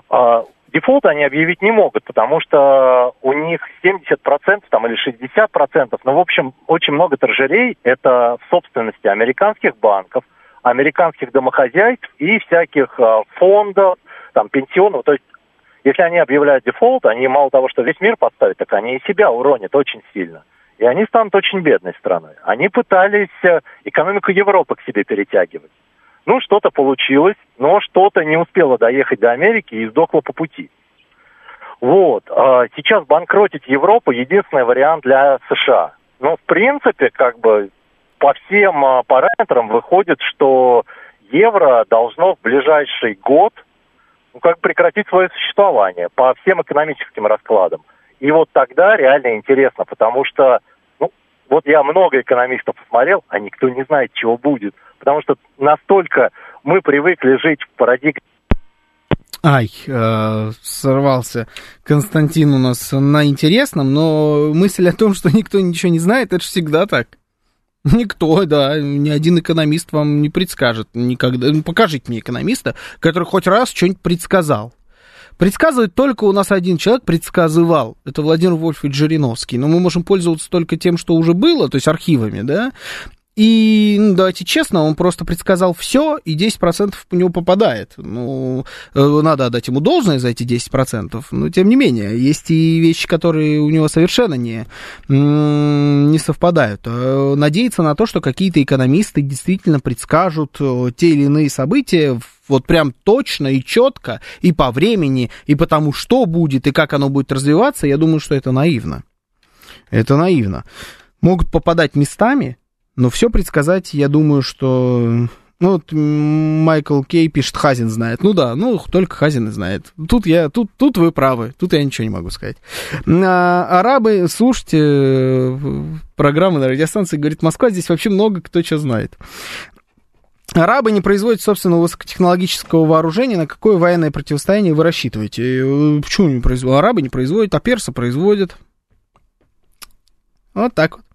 А, дефолт они объявить не могут, потому что у них 70% там, или 60%, ну, в общем, очень много treasuries, это в собственности американских банков, американских домохозяйств и всяких э, фондов, там, пенсионов. То есть, если они объявляют дефолт, они мало того, что весь мир подставят, так они и себя уронят очень сильно. И они станут очень бедной страной. Они пытались э, экономику Европы к себе перетягивать. Ну, что-то получилось, но что-то не успело доехать до Америки и сдохло по пути. Вот. А сейчас банкротить Европу единственный вариант для США. Но, в принципе, как бы по всем а, параметрам выходит, что евро должно в ближайший год ну, как прекратить свое существование по всем экономическим раскладам. И вот тогда реально интересно, потому что, ну, вот я много экономистов посмотрел, а никто не знает, чего будет – потому что настолько мы привыкли жить в парадигме Ай, э, сорвался Константин у нас на интересном, но мысль о том, что никто ничего не знает, это же всегда так. Никто, да, ни один экономист вам не предскажет никогда. Ну, покажите мне экономиста, который хоть раз что-нибудь предсказал. Предсказывает только у нас один человек предсказывал. Это Владимир Вольфович Жириновский. Но мы можем пользоваться только тем, что уже было, то есть архивами, да. И, ну, давайте честно, он просто предсказал все, и 10% у него попадает. Ну, э, надо отдать ему должное за эти 10%, но тем не менее, есть и вещи, которые у него совершенно не, не совпадают. Э, надеяться на то, что какие-то экономисты действительно предскажут э, те или иные события вот прям точно и четко, и по времени, и по тому, что будет, и как оно будет развиваться, я думаю, что это наивно. Это наивно. Могут попадать местами, но все предсказать, я думаю, что... Ну, вот Майкл Кей пишет, Хазин знает. Ну да, ну только Хазин и знает. Тут я, тут, тут вы правы, тут я ничего не могу сказать. А, арабы, слушайте программы на радиостанции, говорит, Москва, здесь вообще много кто что знает. Арабы не производят собственного высокотехнологического вооружения. На какое военное противостояние вы рассчитываете? Э, почему не производят? Арабы не производят, а персы производят. Вот так вот.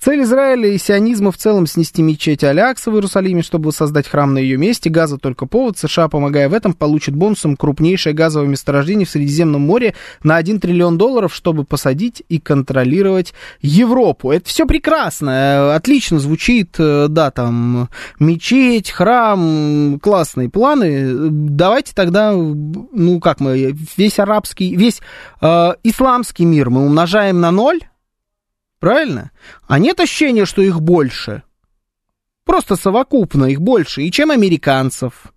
Цель Израиля и сионизма в целом снести мечеть Алякса в Иерусалиме, чтобы создать храм на ее месте. Газа только повод. США, помогая в этом, получит бонусом крупнейшее газовое месторождение в Средиземном море на 1 триллион долларов, чтобы посадить и контролировать Европу. Это все прекрасно, отлично звучит, э, да, там, мечеть, храм, классные планы. Давайте тогда, ну, как мы, весь арабский, весь э, исламский мир мы умножаем на ноль, Правильно? А нет ощущения, что их больше. Просто совокупно их больше. И чем американцев,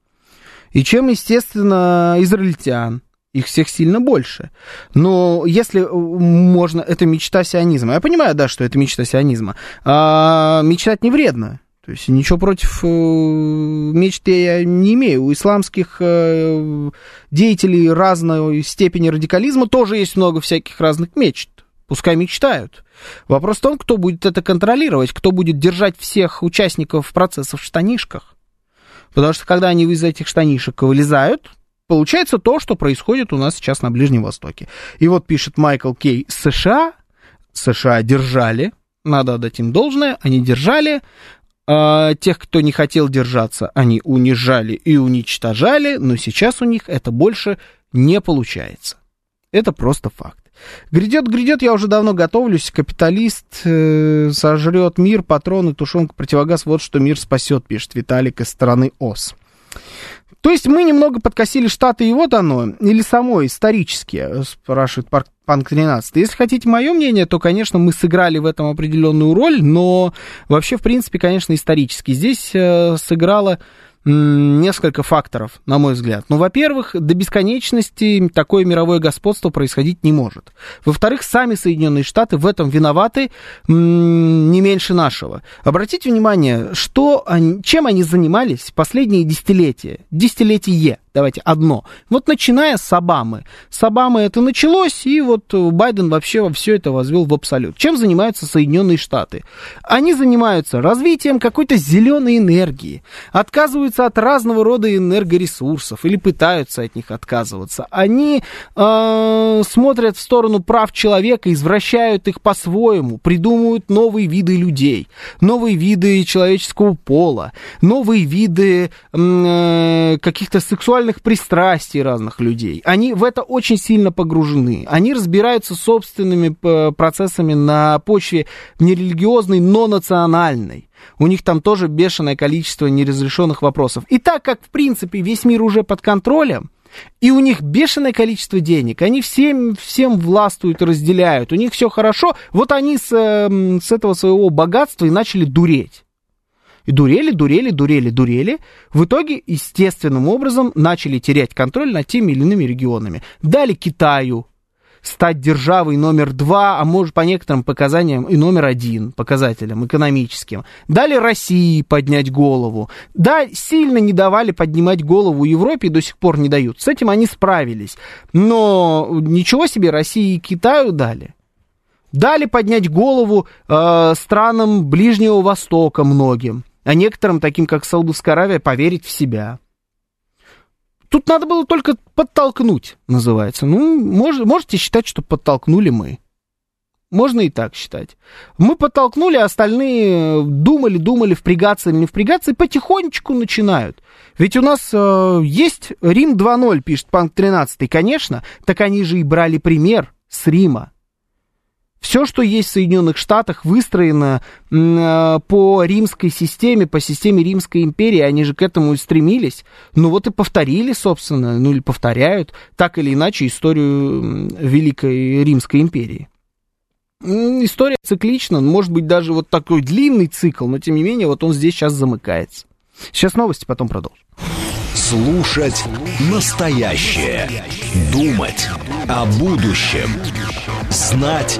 и чем, естественно, израильтян. Их всех сильно больше. Но если э, можно, это мечта сионизма. Я понимаю, да, что это мечта сионизма. А мечтать не вредно. То есть ничего против э, мечты я не имею. У исламских э, деятелей разной степени радикализма тоже есть много всяких разных мечт. Пускай мечтают. Вопрос в том, кто будет это контролировать, кто будет держать всех участников процесса в штанишках. Потому что когда они из этих штанишек вылезают, получается то, что происходит у нас сейчас на Ближнем Востоке. И вот пишет Майкл Кей, США, США держали, надо отдать им должное, они держали, а тех, кто не хотел держаться, они унижали и уничтожали, но сейчас у них это больше не получается. Это просто факт. Грядет, грядет, я уже давно готовлюсь. Капиталист э, сожрет мир, патроны, тушенка, противогаз. Вот что мир спасет, пишет Виталик из стороны ОС. То есть мы немного подкосили Штаты, и вот оно, или само исторически, спрашивает Панк 13. Если хотите мое мнение, то, конечно, мы сыграли в этом определенную роль, но вообще, в принципе, конечно, исторически. Здесь э, сыграла несколько факторов, на мой взгляд. Ну, во-первых, до бесконечности такое мировое господство происходить не может. Во-вторых, сами Соединенные Штаты в этом виноваты не меньше нашего. Обратите внимание, что они, чем они занимались последние десятилетия, десятилетие давайте одно. Вот начиная с Обамы. С Обамы это началось, и вот Байден вообще во все это возвел в абсолют. Чем занимаются Соединенные Штаты? Они занимаются развитием какой-то зеленой энергии, отказываются от разного рода энергоресурсов или пытаются от них отказываться. Они э, смотрят в сторону прав человека, извращают их по-своему, придумывают новые виды людей, новые виды человеческого пола, новые виды э, каких-то сексуальных сексуальных пристрастий разных людей. Они в это очень сильно погружены. Они разбираются собственными э, процессами на почве не религиозной, но национальной. У них там тоже бешеное количество неразрешенных вопросов. И так как, в принципе, весь мир уже под контролем, и у них бешеное количество денег, они всем, всем властвуют разделяют, у них все хорошо, вот они с, эм, с этого своего богатства и начали дуреть. И дурели, дурели, дурели, дурели. В итоге, естественным образом, начали терять контроль над теми или иными регионами. Дали Китаю стать державой номер два, а может по некоторым показаниям и номер один показателям экономическим. Дали России поднять голову. Да, сильно не давали поднимать голову Европе и до сих пор не дают. С этим они справились. Но ничего себе России и Китаю дали. Дали поднять голову э, странам Ближнего Востока многим а некоторым, таким как Саудовская Аравия, поверить в себя. Тут надо было только подтолкнуть, называется. Ну, мож, можете считать, что подтолкнули мы. Можно и так считать. Мы подтолкнули, а остальные думали, думали, впрягаться или не впрягаться, и потихонечку начинают. Ведь у нас э, есть Рим 2.0, пишет Панк 13, конечно, так они же и брали пример с Рима. Все, что есть в Соединенных Штатах, выстроено э, по римской системе, по системе Римской империи, они же к этому и стремились. Ну вот и повторили, собственно, ну или повторяют, так или иначе, историю Великой Римской империи. История циклична, может быть, даже вот такой длинный цикл, но тем не менее, вот он здесь сейчас замыкается. Сейчас новости, потом продолжим. Слушать настоящее. Думать о будущем. Знать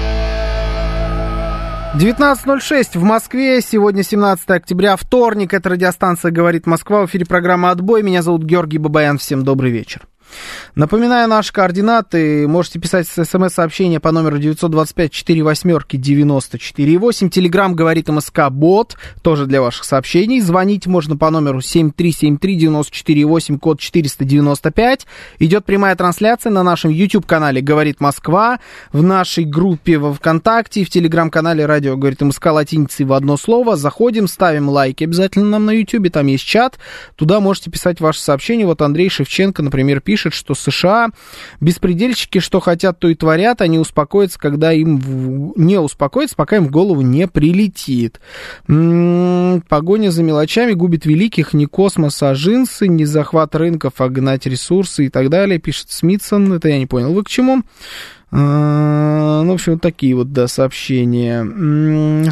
19.06 в Москве. Сегодня 17 октября, вторник. Это радиостанция «Говорит Москва». В эфире программа «Отбой». Меня зовут Георгий Бабаян. Всем добрый вечер. Напоминаю наши координаты. Можете писать смс-сообщение по номеру 925-48-94-8. Телеграмм говорит МСК Бот, тоже для ваших сообщений. Звонить можно по номеру 7373-94-8, код 495. Идет прямая трансляция на нашем YouTube-канале «Говорит Москва», в нашей группе во ВКонтакте, в Телеграм-канале «Радио говорит МСК» латиницей в одно слово. Заходим, ставим лайки обязательно нам на YouTube, там есть чат. Туда можете писать ваши сообщения. Вот Андрей Шевченко, например, пишет, пишет, что США беспредельщики, что хотят, то и творят, они успокоятся, когда им в... не успокоятся, пока им в голову не прилетит. М-м, погоня за мелочами губит великих, не космос, а джинсы, не захват рынков, а гнать ресурсы и так далее, пишет Смитсон. Это я не понял, вы к чему? А, ну, в общем, такие вот, да, сообщения.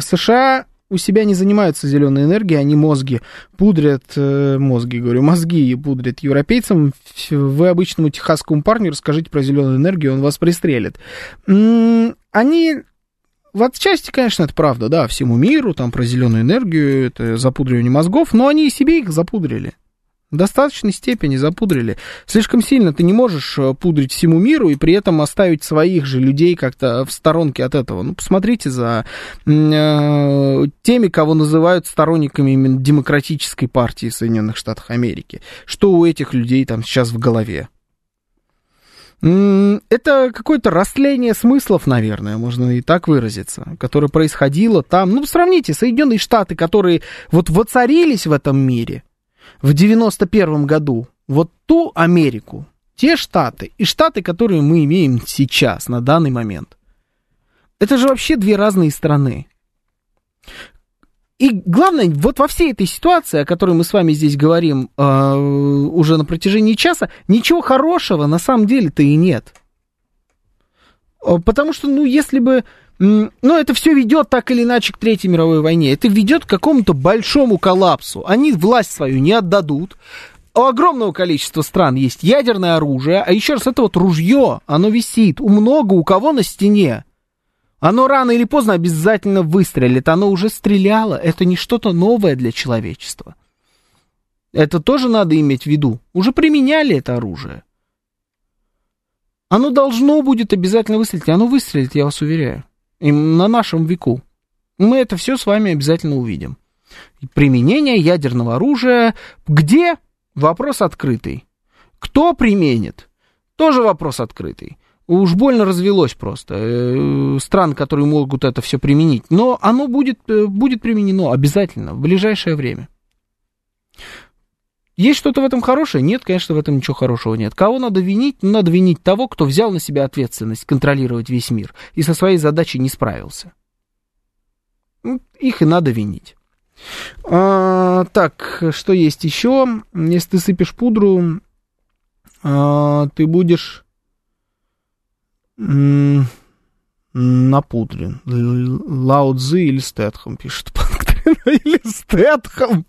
США у себя не занимаются зеленой энергией, они мозги пудрят, э, мозги, говорю, мозги пудрят европейцам. Вы обычному техасскому парню расскажите про зеленую энергию, он вас пристрелит. Они в отчасти, конечно, это правда, да, всему миру, там про зеленую энергию, это запудривание мозгов, но они и себе их запудрили. В достаточной степени запудрили. Слишком сильно ты не можешь э, пудрить всему миру и при этом оставить своих же людей как-то в сторонке от этого. Ну, посмотрите за э, теми, кого называют сторонниками именно демократической партии Соединенных Штатов Америки. Что у этих людей там сейчас в голове? Это какое-то растление смыслов, наверное, можно и так выразиться, которое происходило там. Ну, сравните Соединенные Штаты, которые вот воцарились в этом мире в 91 году, вот ту Америку, те штаты и штаты, которые мы имеем сейчас, на данный момент. Это же вообще две разные страны. И главное, вот во всей этой ситуации, о которой мы с вами здесь говорим э, уже на протяжении часа, ничего хорошего на самом деле-то и нет. Э, потому что, ну, если бы... Ну, это все ведет так или иначе к Третьей мировой войне. Это ведет к какому-то большому коллапсу. Они власть свою не отдадут. У огромного количества стран есть ядерное оружие, а еще раз, это вот ружье, оно висит у много у кого на стене. Оно рано или поздно обязательно выстрелит. Оно уже стреляло. Это не что-то новое для человечества. Это тоже надо иметь в виду. Уже применяли это оружие. Оно должно будет обязательно выстрелить. Оно выстрелит, я вас уверяю. И на нашем веку. Мы это все с вами обязательно увидим. Применение ядерного оружия. Где? Вопрос открытый. Кто применит? Тоже вопрос открытый. Уж больно развелось просто. Э, стран, которые могут это все применить. Но оно будет, э, будет применено обязательно в ближайшее время. Есть что-то в этом хорошее? Нет, конечно, в этом ничего хорошего нет. Кого надо винить? Ну, надо винить того, кто взял на себя ответственность контролировать весь мир и со своей задачей не справился. Ну, их и надо винить. А, так, что есть еще? Если ты сыпешь пудру, а, ты будешь Напудрен. Лао Цзи или Стэтхэм пишет. или Стэтхэм.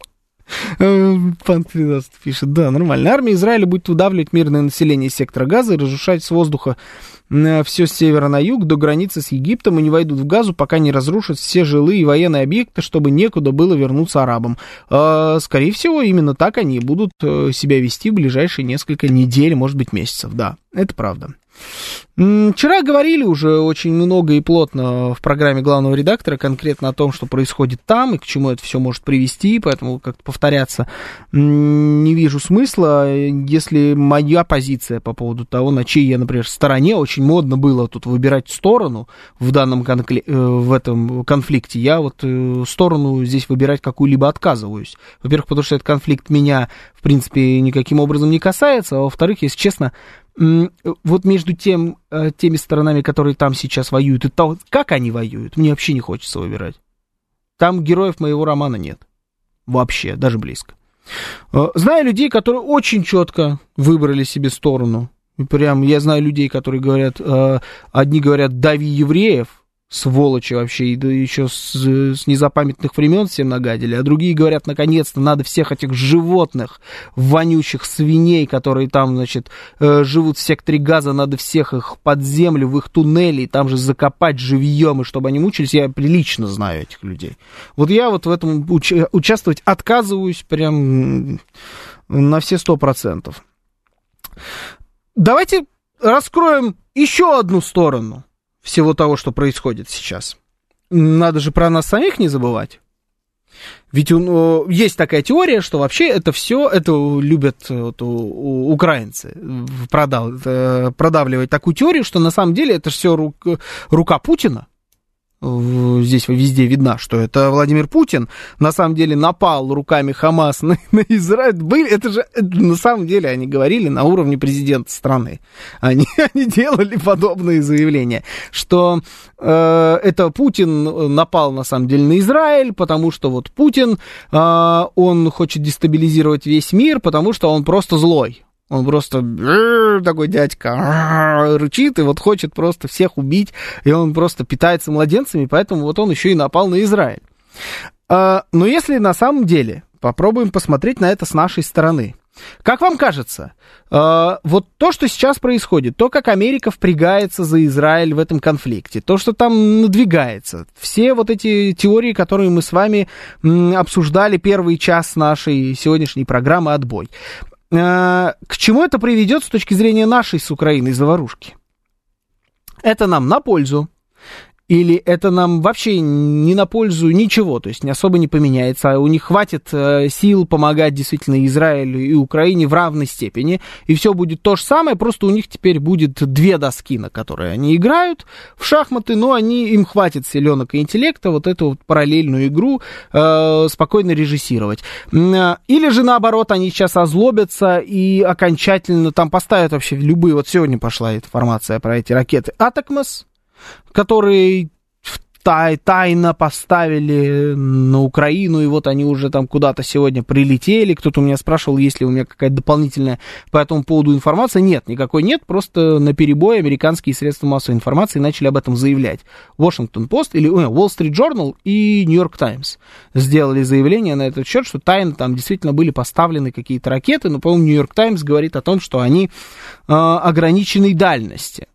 Э, Панк пишет, да, нормально. Армия Израиля будет удавливать мирное население сектора Газа и разрушать с воздуха все с севера на юг до границы с Египтом и не войдут в Газу, пока не разрушат все жилые и военные объекты, чтобы некуда было вернуться арабам. Э, скорее всего, именно так они будут себя вести в ближайшие несколько недель, может быть, месяцев. Да, это правда. Вчера говорили уже очень много и плотно в программе главного редактора конкретно о том, что происходит там и к чему это все может привести, поэтому как-то повторяться не вижу смысла. Если моя позиция по поводу того, на чьей я, например, стороне, очень модно было тут выбирать сторону в данном конкли... Э, в этом конфликте, я вот э, сторону здесь выбирать какую-либо отказываюсь. Во-первых, потому что этот конфликт меня, в принципе, никаким образом не касается, а во-вторых, если честно, вот между тем, э, теми сторонами, которые там сейчас воюют, и то, как они воюют, мне вообще не хочется выбирать. Там героев моего романа нет. Вообще, даже близко. Знаю людей, которые очень четко выбрали себе сторону. Прям я знаю людей, которые говорят, э, одни говорят, дави евреев, сволочи вообще, и да еще с, с незапамятных времен всем нагадили, а другие говорят, наконец-то надо всех этих животных, вонючих свиней, которые там, значит, э, живут в секторе газа, надо всех их под землю, в их туннели, там же закопать живьем, и чтобы они мучились, я прилично знаю этих людей. Вот я вот в этом уч- участвовать отказываюсь прям на все сто процентов. Давайте раскроем еще одну сторону – всего того, что происходит сейчас. Надо же про нас самих не забывать. Ведь ну, есть такая теория, что вообще это все, это любят вот, у, украинцы продав, э, продавливать такую теорию, что на самом деле это все рук, рука Путина здесь везде видна, что это Владимир Путин на самом деле напал руками Хамас на, на Израиль. Были, это же на самом деле они говорили на уровне президента страны. Они, они делали подобные заявления, что э, это Путин напал на самом деле на Израиль, потому что вот Путин, э, он хочет дестабилизировать весь мир, потому что он просто злой. Он просто такой дядька рычит и вот хочет просто всех убить, и он просто питается младенцами, поэтому вот он еще и напал на Израиль. А, но если на самом деле попробуем посмотреть на это с нашей стороны, Как вам кажется, э, вот то, что сейчас происходит, то, как Америка впрягается за Израиль в этом конфликте, то, что там надвигается, все вот эти теории, которые мы с вами обсуждали первый час нашей сегодняшней программы «Отбой», к чему это приведет с точки зрения нашей с Украиной заварушки? Это нам на пользу, или это нам вообще не на пользу ничего, то есть не особо не поменяется, а у них хватит э, сил помогать действительно Израилю и Украине в равной степени, и все будет то же самое, просто у них теперь будет две доски, на которые они играют в шахматы, но они, им хватит селенок и интеллекта вот эту вот параллельную игру э, спокойно режиссировать. Э, или же наоборот, они сейчас озлобятся и окончательно там поставят вообще любые, вот сегодня пошла информация про эти ракеты Атакмас, которые тай, тайно поставили на Украину, и вот они уже там куда-то сегодня прилетели. Кто-то у меня спрашивал, есть ли у меня какая-то дополнительная по этому поводу информация. Нет, никакой нет, просто на перебой американские средства массовой информации начали об этом заявлять. Washington Post или ой, Wall Street Journal и New York Times сделали заявление на этот счет, что тайно там действительно были поставлены какие-то ракеты, но, по-моему, New York Times говорит о том, что они э, ограниченной дальности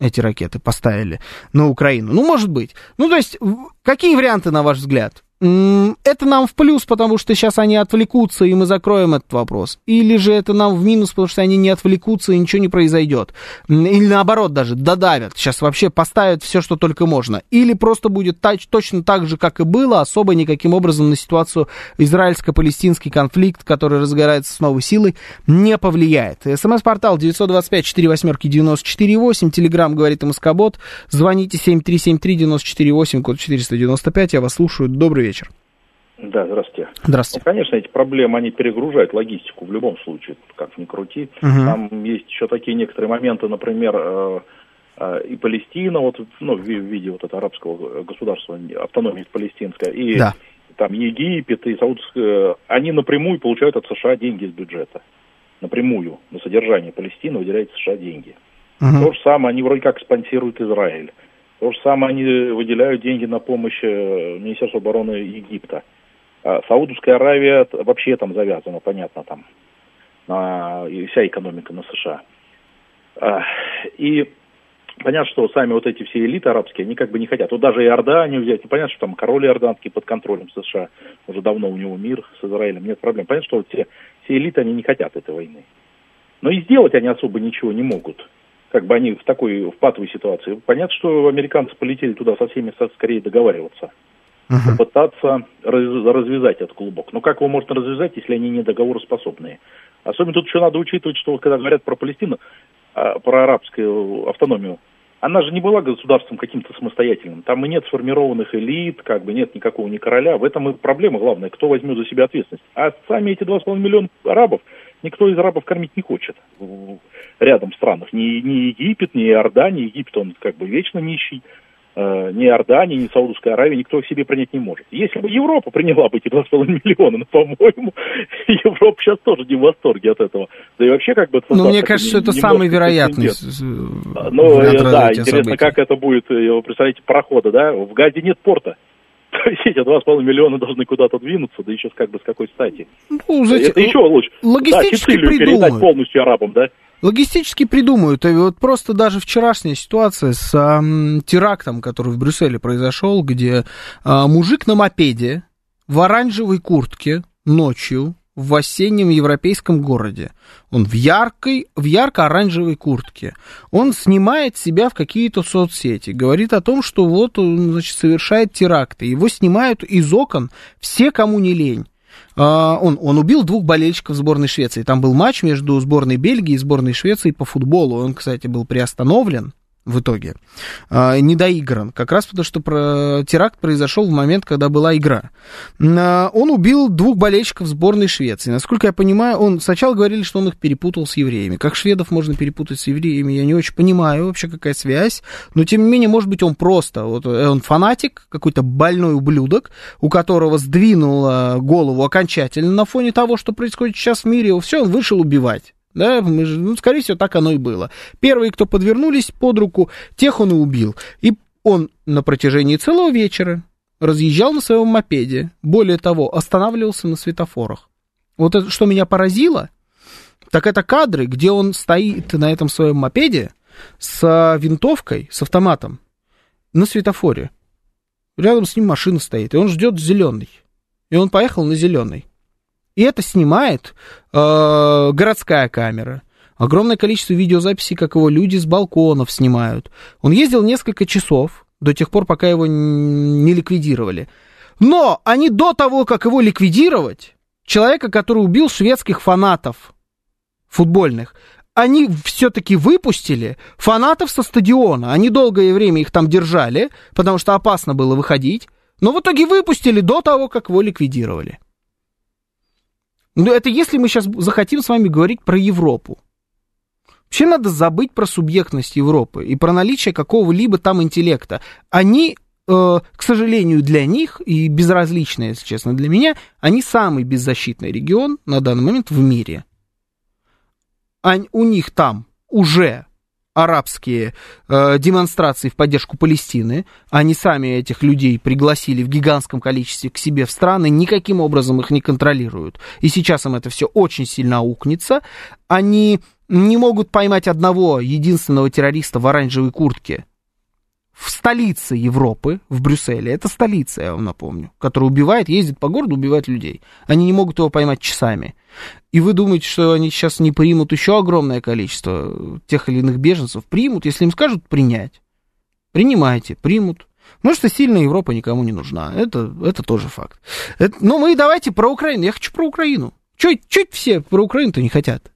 эти ракеты поставили на Украину. Ну, может быть. Ну, то есть, какие варианты, на ваш взгляд? Это нам в плюс, потому что сейчас они отвлекутся, и мы закроем этот вопрос. Или же это нам в минус, потому что они не отвлекутся, и ничего не произойдет. Или наоборот даже, додавят. Сейчас вообще поставят все, что только можно. Или просто будет тач, точно так же, как и было, особо никаким образом на ситуацию израильско-палестинский конфликт, который разгорается с новой силой, не повлияет. СМС-портал 925-48-94-8, Телеграмм говорит МСК-бот. Звоните 7373-94-8, код 495, я вас слушаю. Добрый вечер. Да, здравствуйте. Здравствуйте. Ну, конечно, эти проблемы, они перегружают логистику в любом случае, как ни крути. Мгм. Там есть еще такие некоторые моменты, например, э, э, и Палестина, вот, ну, в в виде вот этого арабского государства, автономии палестинская, и Да. там Египет, и Саудовская, они напрямую получают от США деньги из бюджета. Напрямую. На содержание Палестины выделяют США деньги. То же самое, они вроде как спонсируют Израиль. То же самое, они выделяют деньги на помощь э, Министерству обороны Египта. А Саудовская Аравия вообще там завязана, понятно, там. На, и вся экономика на США. А, И понятно, что сами вот эти все элиты арабские, они как бы не хотят. Вот даже Иорданию взять, ну, понятно, что там король иорданский под контролем США. Уже давно у него мир с Израилем, нет проблем. Понятно, что вот все, все элиты, они не хотят этой войны. Но и сделать они особо ничего не могут. Как бы они в такой в патовой ситуации. Понятно, что американцы полетели туда со всеми скорее договариваться. Попытаться раз- развязать этот клубок. Но как его можно развязать, если они не договороспособные? Особенно тут еще надо учитывать, что когда говорят про Палестину, а, про арабскую автономию, она же не была государством каким-то самостоятельным. Там и нет сформированных элит, как бы нет никакого ни короля. В этом и проблема главная, кто возьмет за себя ответственность. А сами эти 2,5 миллиона арабов, никто из арабов кормить не хочет рядом в странах. Ни, ни Египет, ни Иордания, Египет он как бы вечно нищий. Э, ни Иордания, ни Саудовская Аравия никто их себе принять не может. Если бы Европа приняла бы эти 2,5 миллиона, ну, по-моему, Европа сейчас тоже не в восторге от этого. Да и вообще как бы... это Ну, мне кажется, что это самый вероятный Ну, э, да, интересно, событий. как это будет, э, представляете, прохода, да? В Газе нет порта. Эти 2,5 миллиона должны куда-то двинуться, да еще как бы с какой стати. Ну, знаете, это еще лучше. логистически да, Сицилию передать полностью арабам, да? Логистически придумают. И вот просто даже вчерашняя ситуация с ам, терактом, который в Брюсселе произошел, где а, мужик на мопеде в оранжевой куртке ночью в осеннем европейском городе. Он в яркой, в ярко-оранжевой куртке. Он снимает себя в какие-то соцсети. Говорит о том, что вот он, значит, совершает теракты. Его снимают из окон все, кому не лень. А, Он, он убил двух болельщиков сборной Швеции. Там был матч между сборной Бельгии и сборной Швеции по футболу. Он, кстати, был приостановлен в итоге, а, не доигран, как раз потому, что теракт произошел в момент, когда была игра. А, Он убил двух болельщиков сборной Швеции. Насколько я понимаю, он сначала говорили, что он их перепутал с евреями. Как шведов можно перепутать с евреями, я не очень понимаю вообще, какая связь. Но, тем не менее, может быть, он просто, вот э, он фанатик, какой-то больной ублюдок, у которого сдвинуло голову окончательно на фоне того, что происходит сейчас в мире. Все, он вышел убивать. Да, мы же, ну, скорее всего, так оно и было. Первые, кто подвернулись под руку, тех он и убил. И он на протяжении целого вечера разъезжал на своем мопеде. Более того, останавливался на светофорах. Вот это, что меня поразило, так это кадры, где он стоит на этом своем мопеде с винтовкой, с автоматом на светофоре. Рядом с ним машина стоит, и он ждет зеленый. И он поехал на зеленый. И это снимает э, городская камера. Огромное количество видеозаписей, как его люди с балконов снимают. Он ездил несколько часов, до тех пор, пока его не ликвидировали. Но они до того, как его ликвидировать, человека, который убил шведских фанатов футбольных, они все-таки выпустили фанатов со стадиона. Они долгое время их там держали, потому что опасно было выходить. Но в итоге выпустили до того, как его ликвидировали. Ну, это если мы сейчас захотим с вами говорить про Европу. Вообще надо забыть про субъектность Европы и про наличие какого-либо там интеллекта. Они, э, к сожалению, для них, и безразлично, если честно, для меня, они самый беззащитный регион на данный момент в мире. А у них там уже арабские э, демонстрации в поддержку Палестины. Они сами этих людей пригласили в гигантском количестве к себе в страны, никаким образом их не контролируют. И сейчас им это все очень сильно аукнется. Они не могут поймать одного единственного террориста в оранжевой куртке в столице Европы, в Брюсселе. Это столица, я вам напомню, которая убивает, ездит по городу, убивает людей. Они не могут его поймать часами. И вы думаете, что они сейчас не примут еще огромное количество тех или иных беженцев? Примут, если им скажут принять. Принимайте, примут. Ну, что сильная Европа никому не нужна. Это, это тоже факт. Это, но мы давайте про Украину. Я хочу про Украину. Чуть, чуть все про Украину-то не хотят.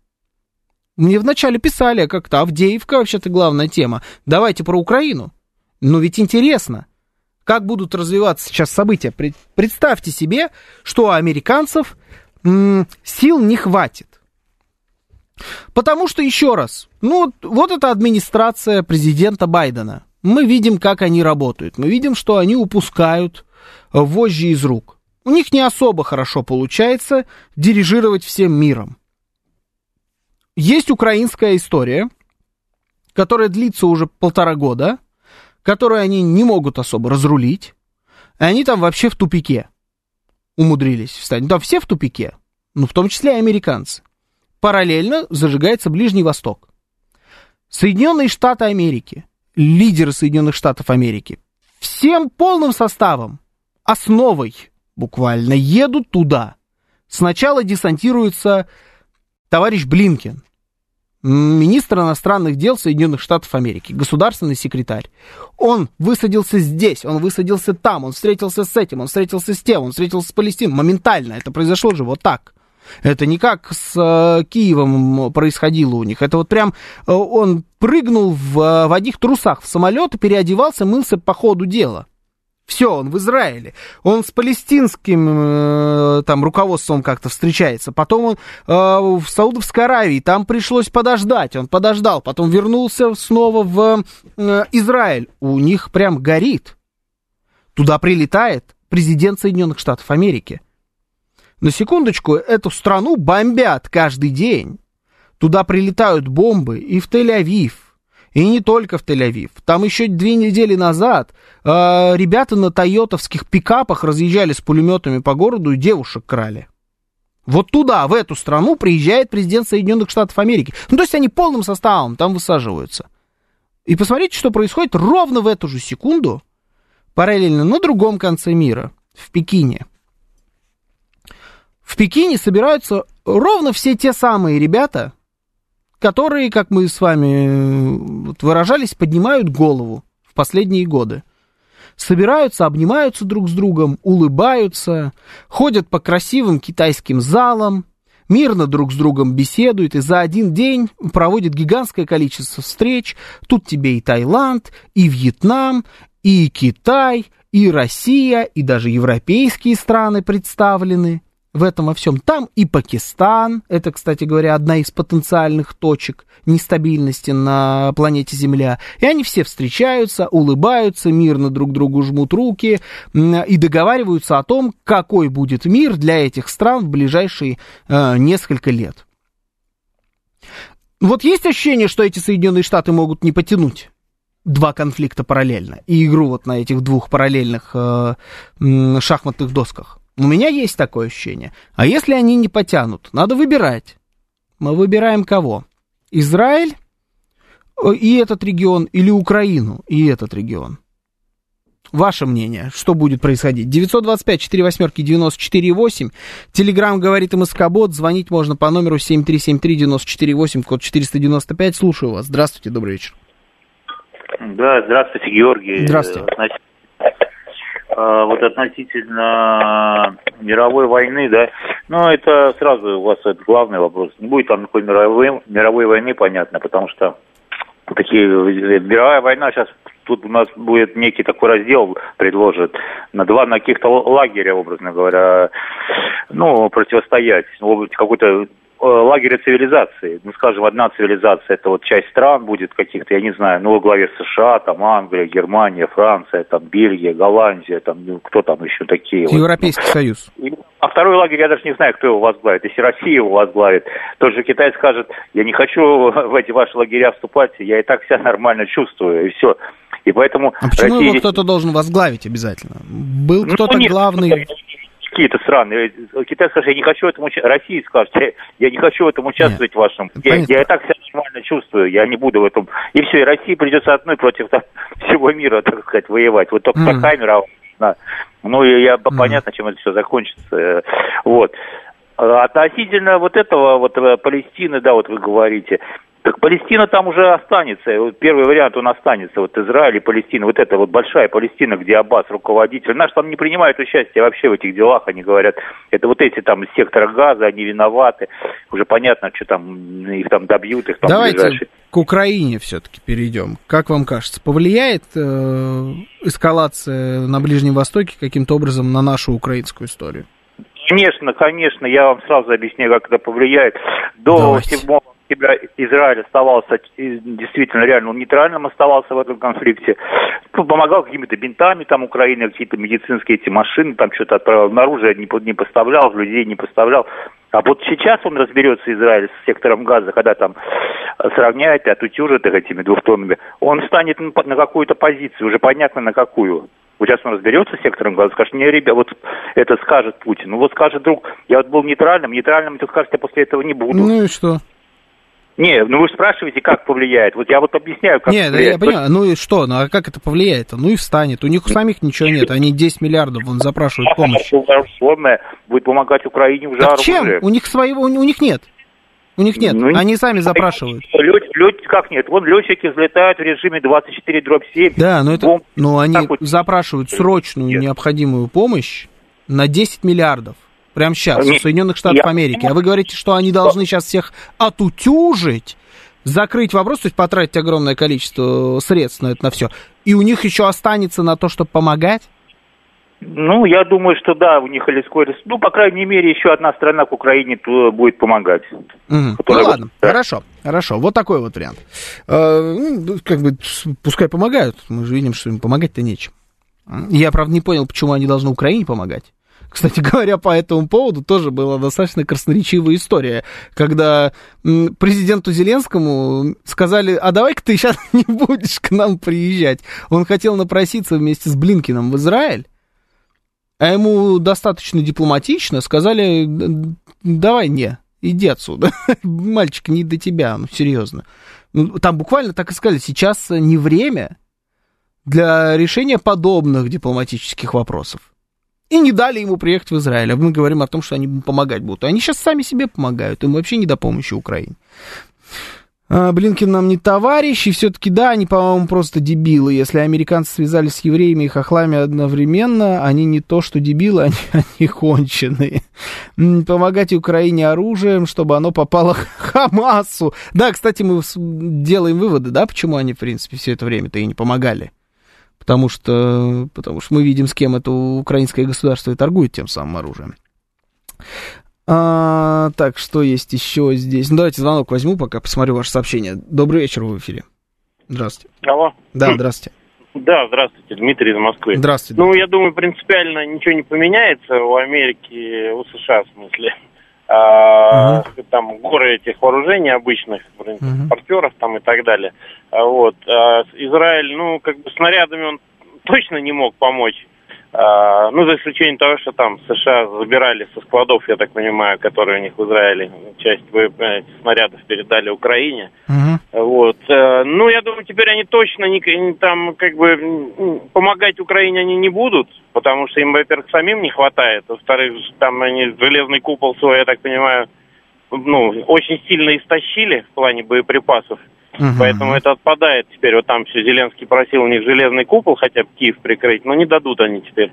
Мне вначале писали, а как-то Авдеевка вообще-то главная тема. Давайте про Украину. Но ведь интересно, как будут развиваться сейчас события. Представьте себе, что у американцев сил не хватит. Потому что, еще раз, ну, вот эта администрация президента Байдена. Мы видим, как они работают. Мы видим, что они упускают вожжи из рук. У них не особо хорошо получается дирижировать всем миром. Есть украинская история, которая длится уже полтора года, которую они не могут особо разрулить, и они там вообще в тупике умудрились встать. Ну, там все в тупике, ну, в том числе и американцы. Параллельно зажигается Ближний Восток. Соединенные Штаты Америки, лидеры Соединенных Штатов Америки, всем полным составом, основой буквально, едут туда. Сначала десантируется товарищ Блинкен, министр иностранных дел Соединенных Штатов Америки, государственный секретарь. Он высадился здесь, он высадился там, он встретился с этим, он встретился с тем, он встретился с Палестиной. Моментально это произошло же вот так. Это не как с э, Киевом происходило у них. Это вот прям э, он прыгнул в, э, в одних трусах в самолет, переодевался, мылся по ходу дела. Все, он в Израиле. Он с палестинским э, там руководством как-то встречается. Потом он э, в Саудовской Аравии. Там пришлось подождать. Он подождал. Потом вернулся снова в э, Израиль. У них прям горит. Туда прилетает президент Соединенных Штатов Америки. На секундочку, эту страну бомбят каждый день. Туда прилетают бомбы и в Тель-Авив, и не только в Тель-Авив. Там еще две недели назад э, ребята на тойотовских пикапах разъезжали с пулеметами по городу и девушек крали. Вот туда, в эту страну, приезжает президент Соединенных Штатов Америки. Ну, то есть они полным составом там высаживаются. И посмотрите, что происходит ровно в эту же секунду, параллельно на другом конце мира, в Пекине. В Пекине собираются ровно все те самые ребята, которые, как мы с вами выражались, поднимают голову в последние годы. Собираются, обнимаются друг с другом, улыбаются, ходят по красивым китайским залам, мирно друг с другом беседуют и за один день проводят гигантское количество встреч. Тут тебе и Таиланд, и Вьетнам, и Китай, и Россия, и даже европейские страны представлены в этом во всем. Там и Пакистан, это, кстати говоря, одна из потенциальных точек нестабильности на планете Земля. И они все встречаются, улыбаются, мирно друг другу жмут руки и договариваются о том, какой будет мир для этих стран в ближайшие э, несколько лет. Вот есть ощущение, что эти Соединенные Штаты могут не потянуть два конфликта параллельно и игру вот на этих двух параллельных э, шахматных досках. У меня есть такое ощущение. А если они не потянут, надо выбирать. мы выбираем кого? Израиль э, и этот регион или Украину и этот регион? Ваше мнение, что будет происходить? 925 4 восьмерки 94 8. Телеграмм говорит МСК-бот. Звонить можно по номеру 7373 94 8, код 495. Слушаю вас. Здравствуйте, добрый вечер. Да, здравствуйте, Георгий. Здравствуйте. Значит, а, вот относительно мировой войны, да, ну, это сразу у вас это главный вопрос. Не будет там никакой мировой, мировой войны, понятно, потому что такие, мировая война сейчас тут у нас будет некий такой раздел предложит на два на каких-то лагеря, образно говоря, ну, противостоять, какой-то Э, лагеря цивилизации. Ну, скажем, одна цивилизация, это вот часть стран будет каких-то, я не знаю, ну, во главе США, там, Англия, Германия, Франция, там, Бельгия, Голландия, там, ну, кто там еще такие. Европейский вот. Союз. А второй лагерь, я даже не знаю, кто его возглавит. Если Россия его возглавит, тот же Китай скажет, я не хочу в эти ваши лагеря вступать, я и так себя нормально чувствую, и все. И поэтому... А почему Россия... его кто-то должен возглавить обязательно? Был ну, кто-то нет, главный какие-то страны. Китай скажет, я не хочу в этом участвовать. Россия скажет, я не хочу в этом участвовать Нет. в вашем. Я, я и так себя нормально чувствую, я не буду в этом. И все, и России придется одной против там, всего мира, так сказать, воевать. Вот только mm. такая мировая. Ну, и я, mm. понятно, чем это все закончится. Вот. Относительно вот этого, вот э, Палестины, да, вот вы говорите, так Палестина там уже останется. Первый вариант он останется. Вот Израиль и Палестина. Вот это вот большая Палестина, где Аббас руководитель. Наш там не принимает участие вообще в этих делах. Они говорят, это вот эти там из сектора газа, они виноваты. Уже понятно, что там их там добьют. Их там Давайте ближайшие. к Украине все-таки перейдем. Как вам кажется, повлияет э, эскалация на Ближнем Востоке каким-то образом на нашу украинскую историю? Конечно, конечно, я вам сразу объясню, как это повлияет. До Давайте. 7 Израиль оставался действительно реально нейтральным оставался в этом конфликте, помогал какими-то бинтами там Украине, какие-то медицинские эти машины, там что-то отправлял, на оружие не, не поставлял, людей не поставлял. А вот сейчас он разберется, Израиль, с сектором газа, когда там сравняет и отутюжит их этими двухтонными, он станет на какую-то позицию, уже понятно на какую. Вот сейчас он разберется с сектором газа, скажет, не, ребят, вот это скажет Путин. Ну вот скажет друг, я вот был нейтральным, нейтральным, ты скажешь, я после этого не буду. Ну и что? Не, ну вы спрашиваете, как повлияет. Вот я вот объясняю, как Нет, повлияет. я понимаю, ну и что, ну а как это повлияет? Ну и встанет. У них у самих ничего нет, они 10 миллиардов вон запрашивают помощь. Условная будет помогать Украине уже так чем? У них своего, у них нет. У них нет, ну, они сами запрашивают. Лет, лет, как нет? Вон летчики взлетают в режиме 24 дробь 7. Да, но это, бомб, ну они запрашивают срочную нет. необходимую помощь на 10 миллиардов. Прямо сейчас, Нет, в Соединенных Штатах я... Америки. А вы говорите, что они должны сейчас всех отутюжить, закрыть вопрос, то есть потратить огромное количество средств на это на все. И у них еще останется на то, чтобы помогать? Ну, я думаю, что да, у них или скорость. Ну, по крайней мере, еще одна страна к Украине будет помогать. Угу. Ну ладно, да. хорошо, хорошо. Вот такой вот вариант. Э, ну, как бы, пускай помогают. Мы же видим, что им помогать-то нечем. Я, правда, не понял, почему они должны Украине помогать. Кстати говоря, по этому поводу тоже была достаточно красноречивая история, когда президенту Зеленскому сказали, а давай-ка ты сейчас не будешь к нам приезжать. Он хотел напроситься вместе с Блинкиным в Израиль, а ему достаточно дипломатично сказали, давай не, иди отсюда, мальчик, не до тебя, ну серьезно. Ну, там буквально так и сказали, сейчас не время для решения подобных дипломатических вопросов и не дали ему приехать в Израиль. А мы говорим о том, что они помогать будут. Они сейчас сами себе помогают, им вообще не до помощи Украине. А, Блинкин нам не товарищ, и все-таки, да, они, по-моему, просто дебилы. Если американцы связались с евреями и хохлами одновременно, они не то, что дебилы, они, они конченые. Помогать Украине оружием, чтобы оно попало Хамасу. Да, кстати, мы делаем выводы, да, почему они, в принципе, все это время-то и не помогали потому что, потому что мы видим, с кем это украинское государство и торгует тем самым оружием. А, так, что есть еще здесь? Ну, давайте звонок возьму, пока посмотрю ваше сообщение. Добрый вечер, в эфире. Здравствуйте. Алло. Да, здравствуйте. Да, здравствуйте, Дмитрий из Москвы. Здравствуйте. Ну, я думаю, принципиально ничего не поменяется у Америки, у США, в смысле угу. там горы этих вооружений обычных, транспортеров там и так далее. А, вот. А Израиль, ну, как бы снарядами он точно не мог помочь. А, ну, за исключением того, что там США забирали со складов, я так понимаю, которые у них в Израиле, часть э, снарядов передали Украине. Угу. Вот. Э, ну, я думаю, теперь они точно не, не там, как бы, помогать Украине они не будут, потому что им, во-первых, самим не хватает, во-вторых, там они железный купол свой, я так понимаю, ну, очень сильно истощили в плане боеприпасов. Угу. Поэтому это отпадает теперь. Вот там все Зеленский просил у них железный купол хотя бы Киев прикрыть, но не дадут они теперь.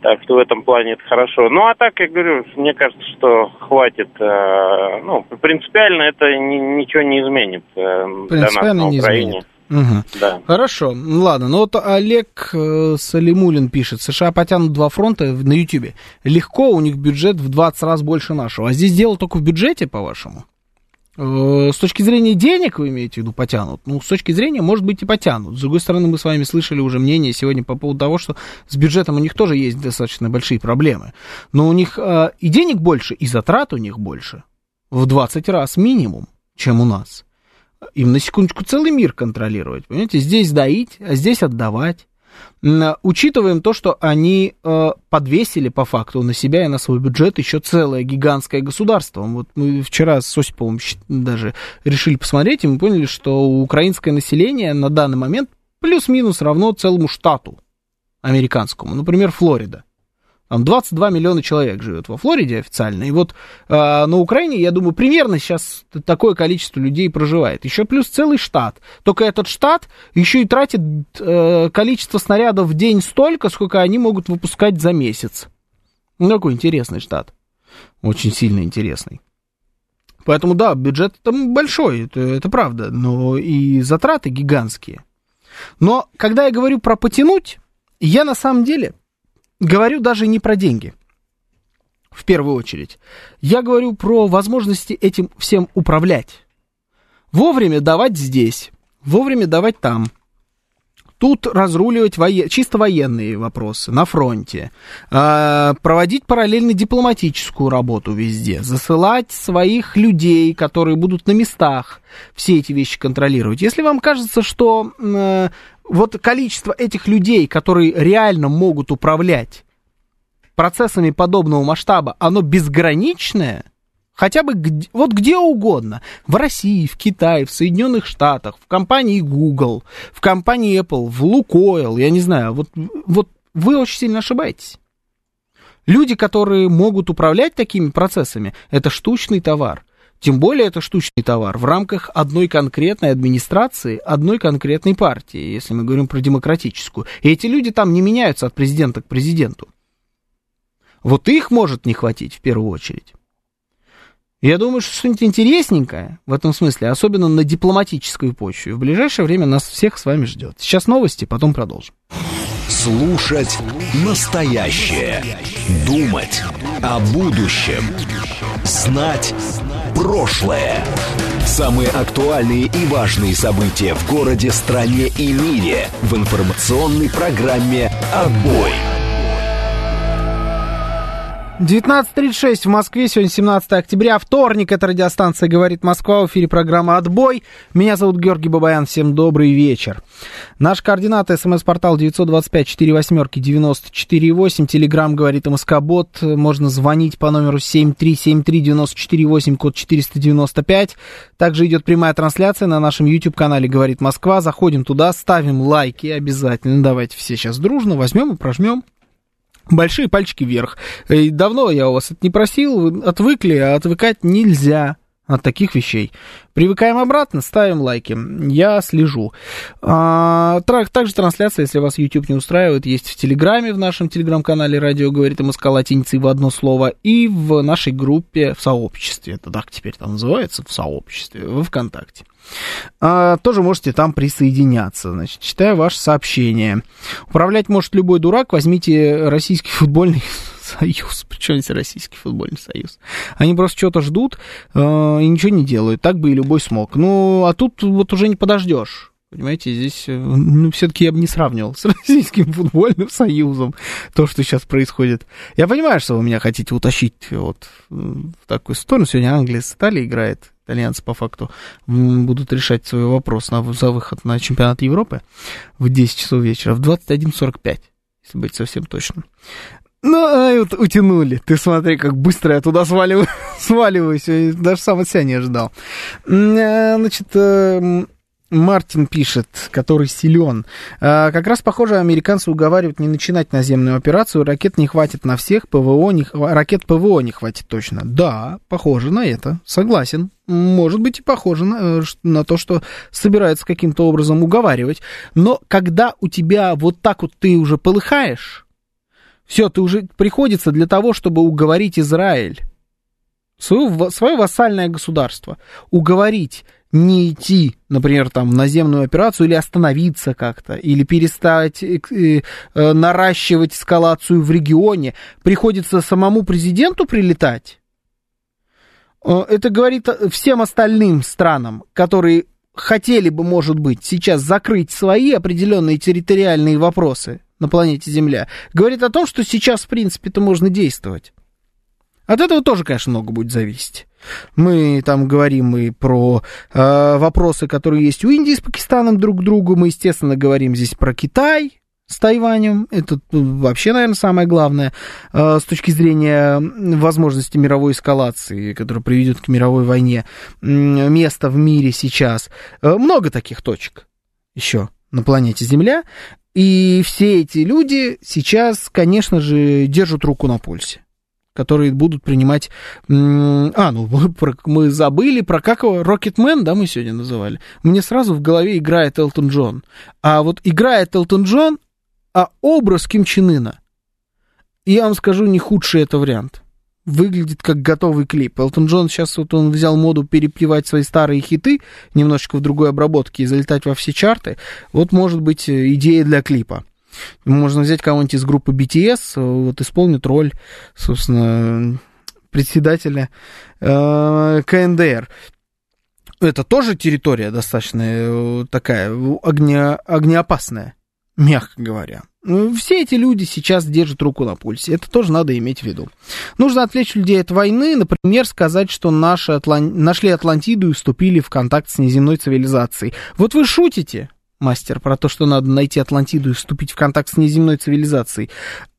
Так что в этом плане это хорошо. Ну а так, я говорю, мне кажется, что хватит. Э, ну, принципиально это ни, ничего не изменит э, на Украине. Изменит. Угу. Да. Хорошо, ладно. Ну вот Олег э, Салимулин пишет, США потянут два фронта на Ютьюбе. Легко, у них бюджет в 20 раз больше нашего. А здесь дело только в бюджете, по-вашему? Э, с точки зрения денег, вы имеете в виду, потянут? Ну, с точки зрения, может быть, и потянут. С другой стороны, мы с вами слышали уже мнение сегодня по поводу того, что с бюджетом у них тоже есть достаточно большие проблемы. Но у них э, и денег больше, и затрат у них больше. В 20 раз минимум, чем у нас. Им на секундочку целый мир контролировать. Понимаете, здесь доить, а здесь отдавать. Учитываем то, что они э, подвесили по факту на себя и на свой бюджет еще целое гигантское государство. Вот мы вчера с Осиповым даже решили посмотреть, и мы поняли, что украинское население на данный момент плюс-минус равно целому штату американскому, например, Флорида. Там 22 миллиона человек живет во Флориде официально. И вот э, на Украине, я думаю, примерно сейчас такое количество людей проживает. Еще плюс целый штат. Только этот штат еще и тратит э, количество снарядов в день столько, сколько они могут выпускать за месяц. Ну, какой интересный штат. Очень сильно интересный. Поэтому, да, бюджет там большой, это, это правда, но и затраты гигантские. Но когда я говорю про потянуть, я на самом деле говорю даже не про деньги, в первую очередь. Я говорю про возможности этим всем управлять. Вовремя давать здесь, вовремя давать там. Тут разруливать воен... чисто военные вопросы на фронте, э, проводить параллельно дипломатическую работу везде, засылать своих людей, которые будут на местах, все эти вещи контролировать. Если вам кажется, что э, вот количество этих людей, которые реально могут управлять процессами подобного масштаба, оно безграничное, хотя бы где, вот где угодно, в России, в Китае, в Соединенных Штатах, в компании Google, в компании Apple, в Lukoil, я не знаю, вот, вот вы очень сильно ошибаетесь. Люди, которые могут управлять такими процессами, это штучный товар. Тем более это штучный товар в рамках одной конкретной администрации, одной конкретной партии, если мы говорим про демократическую. И эти люди там не меняются от президента к президенту. Вот их может не хватить в первую очередь. Я думаю, что что-нибудь интересненькое в этом смысле, особенно на дипломатической почве, в ближайшее время нас всех с вами ждет. Сейчас новости, потом продолжим. Слушать настоящее. Думать о будущем. Знать прошлое. Самые актуальные и важные события в городе, стране и мире в информационной программе «Отбой». 19.36 в Москве, сегодня 17 октября, вторник, это радиостанция «Говорит Москва», в эфире программа «Отбой». Меня зовут Георгий Бабаян, всем добрый вечер. Наш координат, смс-портал 925-48-94-8, телеграмм «Говорит МСК-бот», можно звонить по номеру 7373948, код 495. Также идет прямая трансляция на нашем YouTube-канале «Говорит Москва», заходим туда, ставим лайки обязательно, давайте все сейчас дружно возьмем и прожмем большие пальчики вверх. И давно я у вас это не просил, вы отвыкли, а отвыкать нельзя от таких вещей. Привыкаем обратно, ставим лайки. Я слежу. А, также трансляция, если вас YouTube не устраивает, есть в Телеграме, в нашем Телеграм-канале «Радио говорит МСК» латиницей в одно слово, и в нашей группе в сообществе. Это так теперь там называется, в сообществе, в ВКонтакте. А, тоже можете там присоединяться. Значит, читаю ваше сообщение. Управлять может любой дурак. Возьмите российский футбольный союз. Причем здесь Российский футбольный союз? Они просто что-то ждут э, и ничего не делают. Так бы и любой смог. Ну, а тут вот уже не подождешь. Понимаете, здесь, э, ну, все-таки я бы не сравнивал с Российским футбольным союзом то, что сейчас происходит. Я понимаю, что вы меня хотите утащить вот в такую сторону. Сегодня Англия с Италией играет. Итальянцы по факту будут решать свой вопрос на, за выход на чемпионат Европы в 10 часов вечера, в 21.45. если быть совсем точным. Ну, а вот утянули. Ты смотри, как быстро я туда сваливаю, сваливаюсь. Я даже сам от себя не ожидал. Э, значит, э, Мартин пишет, который силен. А, как раз, похоже, американцы уговаривают не начинать наземную операцию. Ракет не хватит на всех, ПВО не, ракет ПВО не хватит точно. Да, похоже на это. Согласен. Может быть и похоже на, э, на то, что собирается каким-то образом уговаривать. Но когда у тебя вот так вот ты уже полыхаешь, все, ты уже приходится для того, чтобы уговорить Израиль, свое, свое вассальное государство, уговорить не идти, например, там, в наземную операцию или остановиться как-то, или перестать э, э, наращивать эскалацию в регионе, приходится самому президенту прилетать. Э, это говорит всем остальным странам, которые хотели бы, может быть, сейчас закрыть свои определенные территориальные вопросы на планете Земля, говорит о том, что сейчас, в принципе, это можно действовать. От этого тоже, конечно, много будет зависеть. Мы там говорим и про э, вопросы, которые есть у Индии с Пакистаном друг к другу. Мы, естественно, говорим здесь про Китай с Тайванем. Это ну, вообще, наверное, самое главное э, с точки зрения возможности мировой эскалации, которая приведет к мировой войне. Место в мире сейчас. Э, много таких точек еще на планете Земля. И все эти люди сейчас, конечно же, держат руку на пульсе которые будут принимать... А, ну, мы забыли про как его... Рокетмен, да, мы сегодня называли. Мне сразу в голове играет Элтон Джон. А вот играет Элтон Джон, а образ Ким Чен Ына, я вам скажу, не худший это вариант. Выглядит как готовый клип. Элтон Джон сейчас вот он взял моду перепевать свои старые хиты немножечко в другой обработке и залетать во все чарты. Вот может быть идея для клипа. Можно взять кого-нибудь из группы BTS, вот исполнит роль, собственно, председателя э, КНДР. Это тоже территория достаточно э, такая огня, огнеопасная, мягко говоря. Ну, все эти люди сейчас держат руку на пульсе. Это тоже надо иметь в виду. Нужно отвлечь людей от войны, например, сказать, что наши Атлан... нашли Атлантиду и вступили в контакт с неземной цивилизацией. Вот вы шутите, мастер, про то, что надо найти Атлантиду и вступить в контакт с неземной цивилизацией.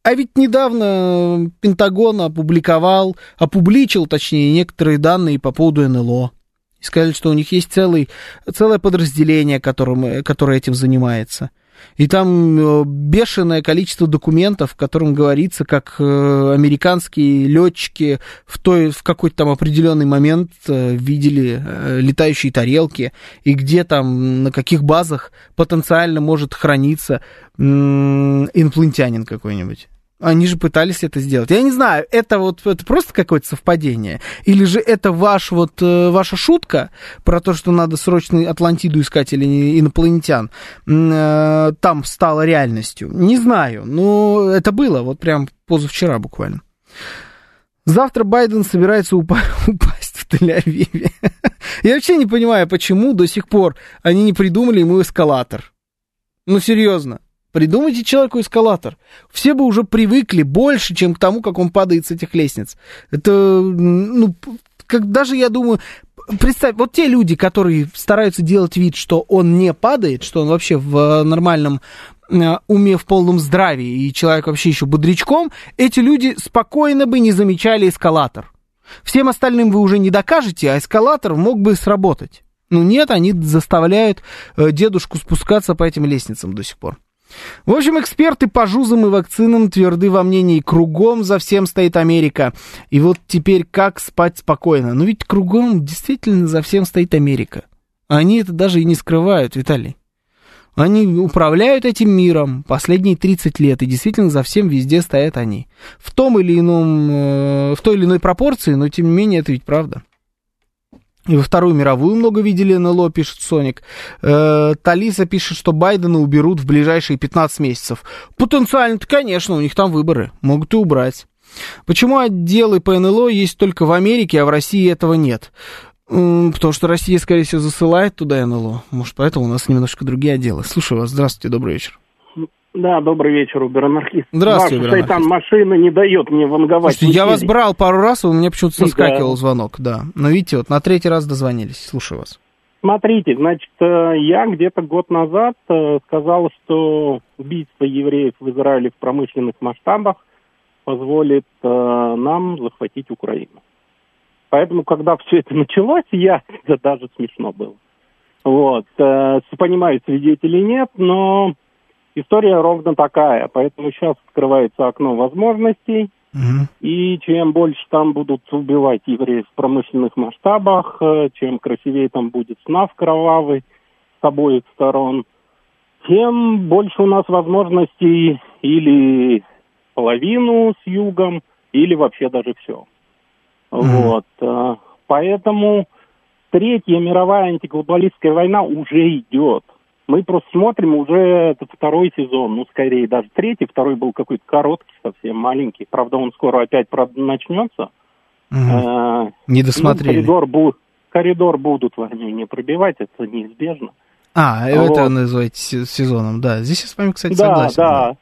А ведь недавно Пентагон опубликовал, опубличил, точнее, некоторые данные по поводу НЛО. И сказали, что у них есть целый, целое подразделение, которым, которое этим занимается. И там э, бешеное количество документов, в котором говорится, как э, американские летчики в, той, в какой-то там определенный момент э, видели летающие тарелки, и где там, на каких базах потенциально может храниться инопланетянин какой-нибудь. Они же пытались это сделать. Я не знаю, это вот это просто какое-то совпадение? Или же это ваш вот, э, ваша шутка про то, что надо срочно Атлантиду искать или инопланетян, э, там стало реальностью? Не знаю, но это было вот прям позавчера буквально. Завтра Байден собирается упа- упасть в Тель-Авиве. Я вообще не понимаю, почему до сих пор они не придумали ему эскалатор. Ну, серьезно. Придумайте человеку эскалатор. Все бы уже привыкли больше, чем к тому, как он падает с этих лестниц. Это, ну, как даже, я думаю, представь, вот те люди, которые стараются делать вид, что он не падает, что он вообще в нормальном э, уме, в полном здравии, и человек вообще еще бодрячком, эти люди спокойно бы не замечали эскалатор. Всем остальным вы уже не докажете, а эскалатор мог бы сработать. Ну нет, они заставляют э, дедушку спускаться по этим лестницам до сих пор. В общем, эксперты по жузам и вакцинам тверды во мнении, кругом за всем стоит Америка. И вот теперь как спать спокойно? Ну ведь кругом действительно за всем стоит Америка. Они это даже и не скрывают, Виталий. Они управляют этим миром последние 30 лет, и действительно за всем везде стоят они. В том или ином, э, в той или иной пропорции, но тем не менее это ведь правда. И во Вторую мировую много видели НЛО, пишет Соник. Э, Талиса пишет, что Байдена уберут в ближайшие 15 месяцев. Потенциально-то, конечно, у них там выборы. Могут и убрать. Почему отделы по НЛО есть только в Америке, а в России этого нет? Потому что Россия, скорее всего, засылает туда НЛО. Может, поэтому у нас немножко другие отделы. Слушаю вас. Здравствуйте, добрый вечер. Да, добрый вечер, Убер-анархист. Здравствуйте, Ваш шайтан машина не дает мне ванговать. Слушайте, я вас брал пару раз, и у меня почему-то соскакивал да. звонок, да. Но видите, вот на третий раз дозвонились. Слушаю вас. Смотрите, значит, э, я где-то год назад э, сказал, что убийство евреев в Израиле в промышленных масштабах позволит э, нам захватить Украину. Поэтому, когда все это началось, я, это даже смешно было. Вот, понимаю, свидетелей нет, но история ровно такая. Поэтому сейчас открывается окно возможностей – и чем больше там будут убивать евреев в промышленных масштабах, э, чем красивее там будет снав кровавый с обоих сторон, тем больше у нас возможностей или половину с югом, или вообще даже все. Mm-hmm. Вот. Э, поэтому Третья мировая антиглобалистская война уже идет. Мы просто смотрим уже это второй сезон, ну, скорее даже третий, второй был какой-то короткий, совсем маленький. Правда, он скоро опять правда, начнется. Угу. Э, Не досмотрели. Ну, коридор, бу- коридор будут в не пробивать, это неизбежно. А, вот. это называете сезоном, да. Здесь я с вами, кстати, да, согласен. Да,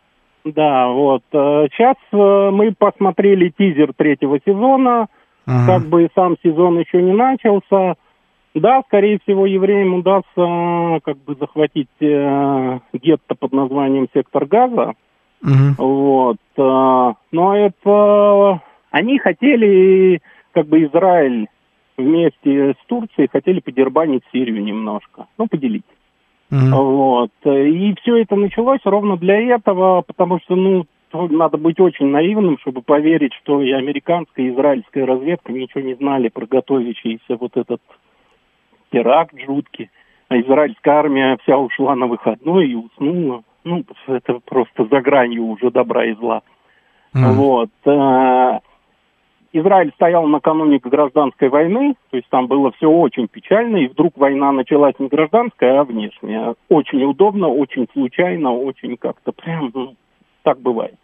да, да, вот. Сейчас э, э, мы посмотрели тизер третьего сезона, ага. как бы сам сезон еще не начался. Да, скорее всего, евреям удастся как бы захватить э, гетто под названием сектор Газа. Угу. Вот. Э, но это они хотели, как бы Израиль вместе с Турцией хотели подербанить Сирию немножко, ну, поделить. Mm-hmm. Вот. И все это началось ровно для этого, потому что, ну, надо быть очень наивным, чтобы поверить, что и американская, и израильская разведка ничего не знали про готовящийся вот этот теракт жуткий. А израильская армия вся ушла на выходной и уснула. Ну, это просто за гранью уже добра и зла. Mm. Вот. Э, Израиль стоял накануне гражданской войны, то есть там было все очень печально, и вдруг война началась не гражданская, а внешняя. Очень удобно, очень случайно, очень как-то прям, ну, так бывает.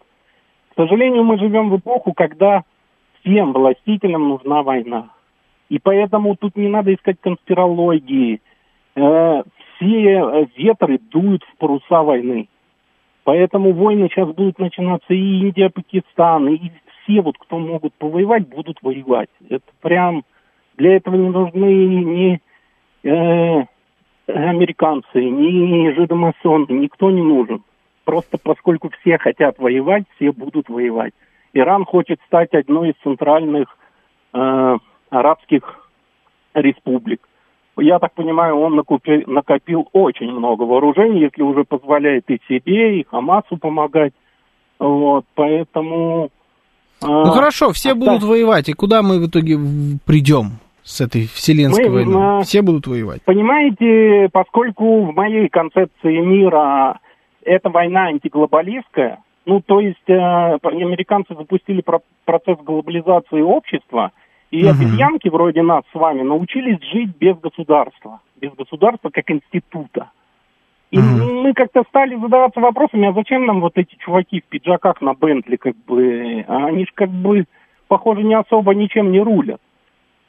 К сожалению, мы живем в эпоху, когда всем властителям нужна война. И поэтому тут не надо искать конспирологии. Э, все э, ветры дуют в паруса войны. Поэтому войны сейчас будут начинаться и Индия, Пакистан, и все вот, кто могут повоевать, будут воевать. Это прям... Для этого не нужны ни э, американцы, ни жидомасоны, никто не нужен. Просто поскольку все хотят воевать, все будут воевать. Иран хочет стать одной из центральных э, арабских республик. Я так понимаю, он накупил, накопил очень много вооружений, если уже позволяет и себе, и Хамасу помогать. Вот, поэтому... А, ну а, хорошо, все так, будут воевать, и куда мы в итоге придем с этой вселенской мы, войной? Все будут воевать. Понимаете, поскольку в моей концепции мира эта война антиглобалистская, ну, то есть э, американцы запустили про процесс глобализации общества – и угу. обезьянки вроде нас с вами научились жить без государства, без государства как института. И угу. мы как-то стали задаваться вопросами, а зачем нам вот эти чуваки в пиджаках на Бентли, как бы, они же как бы, похоже, не особо ничем не рулят.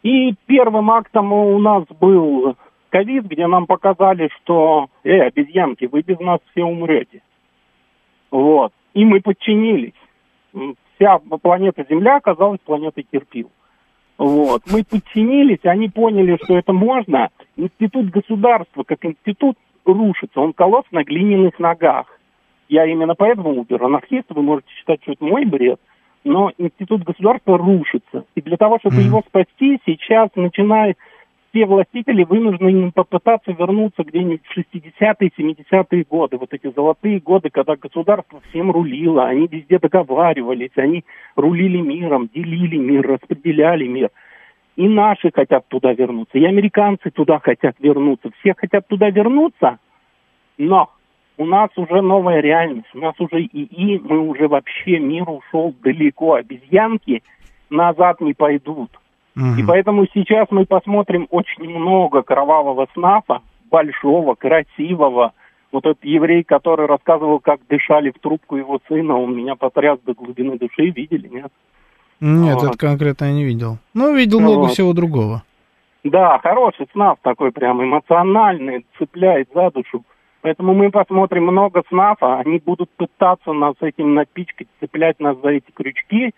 И первым актом у нас был ковид, где нам показали, что, э, обезьянки, вы без нас все умрете. Вот. И мы подчинились. Вся планета Земля оказалась планетой терпил. Вот. Мы подчинились, они поняли, что это можно. Институт государства как институт рушится, он колосс на глиняных ногах. Я именно поэтому убер анархист, вы можете считать, что это мой бред, но институт государства рушится. И для того, чтобы mm-hmm. его спасти, сейчас начинает все властители вынуждены попытаться вернуться где-нибудь в 60-е, 70-е годы, вот эти золотые годы, когда государство всем рулило, они везде договаривались, они рулили миром, делили мир, распределяли мир. И наши хотят туда вернуться, и американцы туда хотят вернуться, все хотят туда вернуться, но у нас уже новая реальность, у нас уже ИИ, мы уже вообще, мир ушел далеко, обезьянки назад не пойдут. И поэтому сейчас мы посмотрим очень много кровавого снафа, большого, красивого. Вот этот еврей, который рассказывал, как дышали в трубку его сына, он меня потряс до глубины души. Видели, нет? Нет, вот. это конкретно я не видел. Ну, видел много вот. всего другого. Да, хороший снаф такой прям эмоциональный, цепляет за душу. Поэтому мы посмотрим много снафа, они будут пытаться нас этим напичкать, цеплять нас за эти крючки,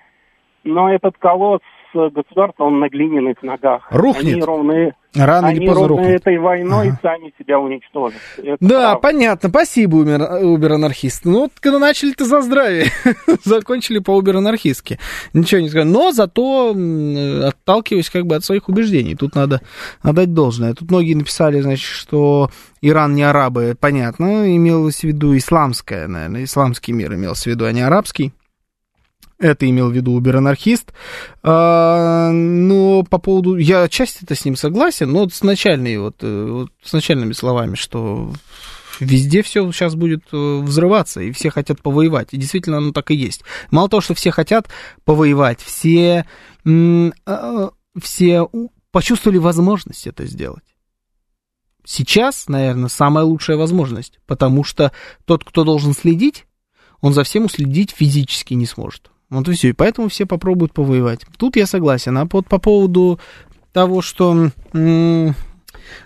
но этот колосс государство, он на глиняных ногах. Рухнет. Они ровно, Рано они или поздно рухнет. этой войной Ага. сами себя уничтожат. Это Да, правда. понятно. Спасибо, убер- убер-анархист. Ну, вот когда начали-то за здравие, закончили по убер-анархистски. Ничего не скажу. Но зато м, отталкиваюсь как бы от своих убеждений. Тут надо отдать должное. Тут многие написали, значит, что Иран не арабы. Понятно, имелось в виду исламское, наверное, исламский мир имелся в виду, а не арабский. Это имел в виду убер-анархист. А, но по поводу... Я отчасти-то с ним согласен, но вот с начальной вот, э, вот с начальными словами, что везде все сейчас будет э, взрываться, и все хотят повоевать. И действительно, оно так и есть. Мало того, что все хотят повоевать, все, э, все почувствовали возможность это сделать. Сейчас, наверное, самая лучшая возможность, потому что тот, кто должен следить, он за всем уследить физически не сможет. Вот и все. И поэтому все попробуют повоевать. Тут я согласен. А вот по поводу того, что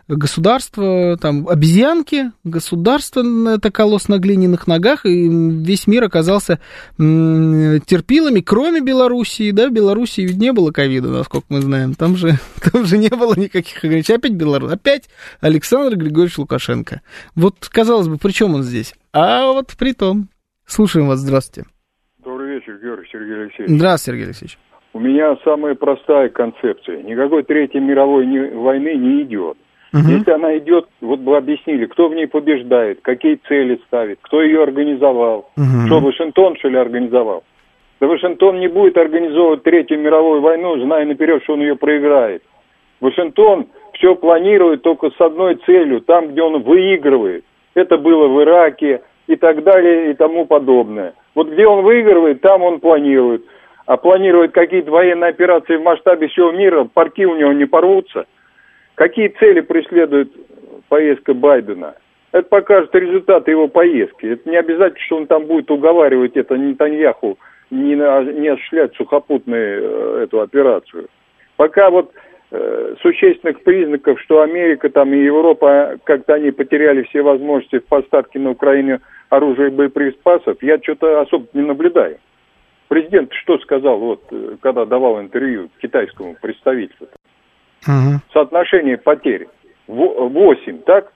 государство, там, обезьянки, государство это колосс на глиняных ногах, и весь мир оказался терпилами, кроме Белоруссии, да, в Белоруссии ведь не было ковида, насколько мы знаем, там же, там же не было никаких ограничений, опять Беларусь, опять Александр Григорьевич Лукашенко. Вот, казалось бы, при чем он здесь? А вот при том. Слушаем вас, здравствуйте. Вечер, Георгий Сергей Алексеевич. Здравствуйте, Сергей Алексеевич. У меня самая простая концепция. Никакой Третьей мировой войны не идет. Мгм. Если она идет, вот бы объяснили, кто в ней побеждает, какие цели ставит, кто ее организовал. Мгм. Что, Вашингтон, что ли, организовал? Да Вашингтон не будет организовывать Третью мировую войну, зная наперед, что он ее проиграет. Вашингтон все планирует только с одной целью, там, где он выигрывает. Это было в Ираке и так далее и тому подобное. Вот где он выигрывает, там он планирует. А планирует какие-то военные операции в масштабе всего мира, парки у него не порвутся. Какие цели преследует поездка Байдена? Это покажет результаты его поездки. Это не обязательно, что он там будет уговаривать это Нетаньяху не, не осуществлять сухопутную э, эту операцию. Пока вот э, существенных признаков, что Америка там и Европа как-то они потеряли все возможности в поставке на Украину оружия и боеприпасов, я что-то особо не наблюдаю. Президент что сказал, вот, э, когда давал интервью китайскому представительству? Соотношение потерь 8, так?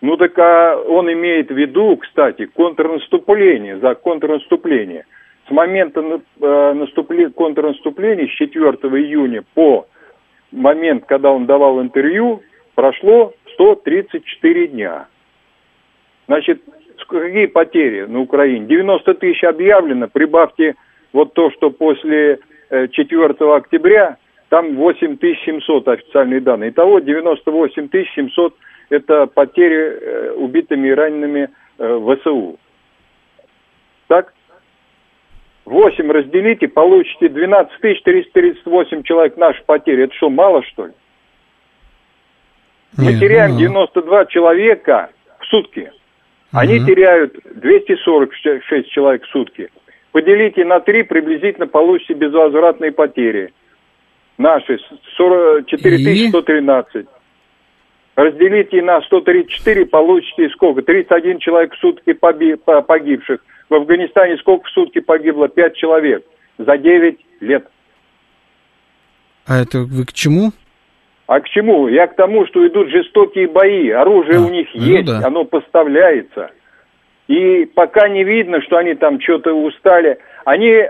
Ну так а он имеет в виду, кстати, контрнаступление, за контрнаступление. С момента э, наступле- контрнаступления, с 4 июня по момент, когда он давал интервью, прошло 134 дня. Значит, какие потери на Украине? 90 тысяч объявлено, прибавьте вот то, что после э, 4 октября, там 8700 официальные данные. Итого 98 700 это потери э, убитыми и ранеными э, ВСУ. Так? 8 разделите, получите 12 338 человек наши потери. Это что, мало что ли? Мы Не, теряем ну, 92 человека в сутки. Они Мгм. теряют 246 человек в сутки. Поделите на 3, приблизительно получите безвозвратные потери. Наши 4113. Разделите на 134, получите сколько? 31 человек в сутки погибших. В Афганистане сколько в сутки погибло? 5 человек. За 9 лет. А это вы к чему? А к чему? Я к тому, что идут жестокие бои. Оружие А, у них ну есть, да. оно поставляется. И пока не видно, что они там что-то устали, они э,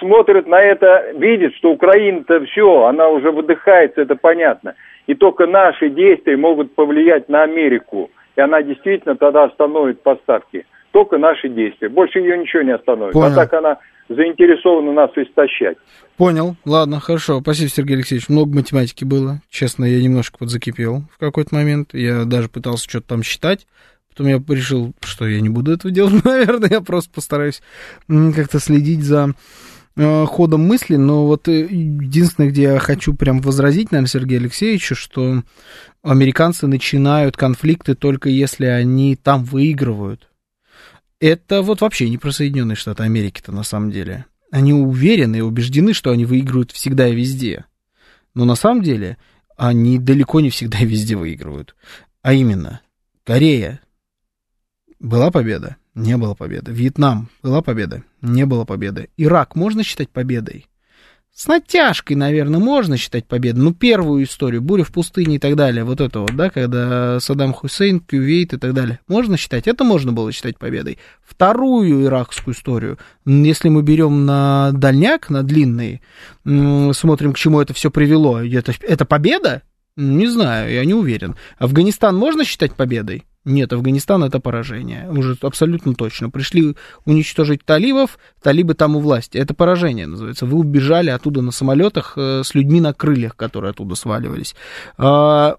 смотрят на это, видят, что Украина-то все, она уже выдыхается, это понятно. И только наши действия могут повлиять на Америку. И она действительно тогда остановит поставки. Только наши действия. Больше ее ничего не остановит. Понял. А так она заинтересована нас истощать. Понял, ладно, хорошо. Спасибо, Сергей Алексеевич. Много математики было. Честно, я немножко вот закипел в какой-то момент. Я даже пытался что-то там считать. Потом я решил, что я не буду этого делать, наверное. Я просто постараюсь как-то следить за э, ходом мысли. Но вот э, единственное, где я хочу прям возразить, наверное, Сергею Алексеевичу, что американцы начинают конфликты только если они там выигрывают. Это вот вообще не про Соединенные Штаты Америки-то на самом деле. Они уверены и убеждены, что они выигрывают всегда и везде. Но на самом деле они далеко не всегда и везде выигрывают. А именно, Корея была победа, не было победы. Вьетнам была победа, не было победы. Ирак можно считать победой? С натяжкой, наверное, можно считать победой. Ну, первую историю, буря в пустыне и так далее, вот это вот, да, когда Саддам Хусейн, Кювейт и так далее, можно считать, это можно было считать победой. Вторую иракскую историю, если мы берем на дальняк, на длинный, смотрим, к чему это все привело, это, это победа? Не знаю, я не уверен. Афганистан можно считать победой? Нет, Афганистан это поражение. Уже абсолютно точно. Пришли уничтожить талибов, талибы там у власти. Это поражение называется. Вы убежали оттуда на самолетах э, с людьми на крыльях, которые оттуда сваливались. А,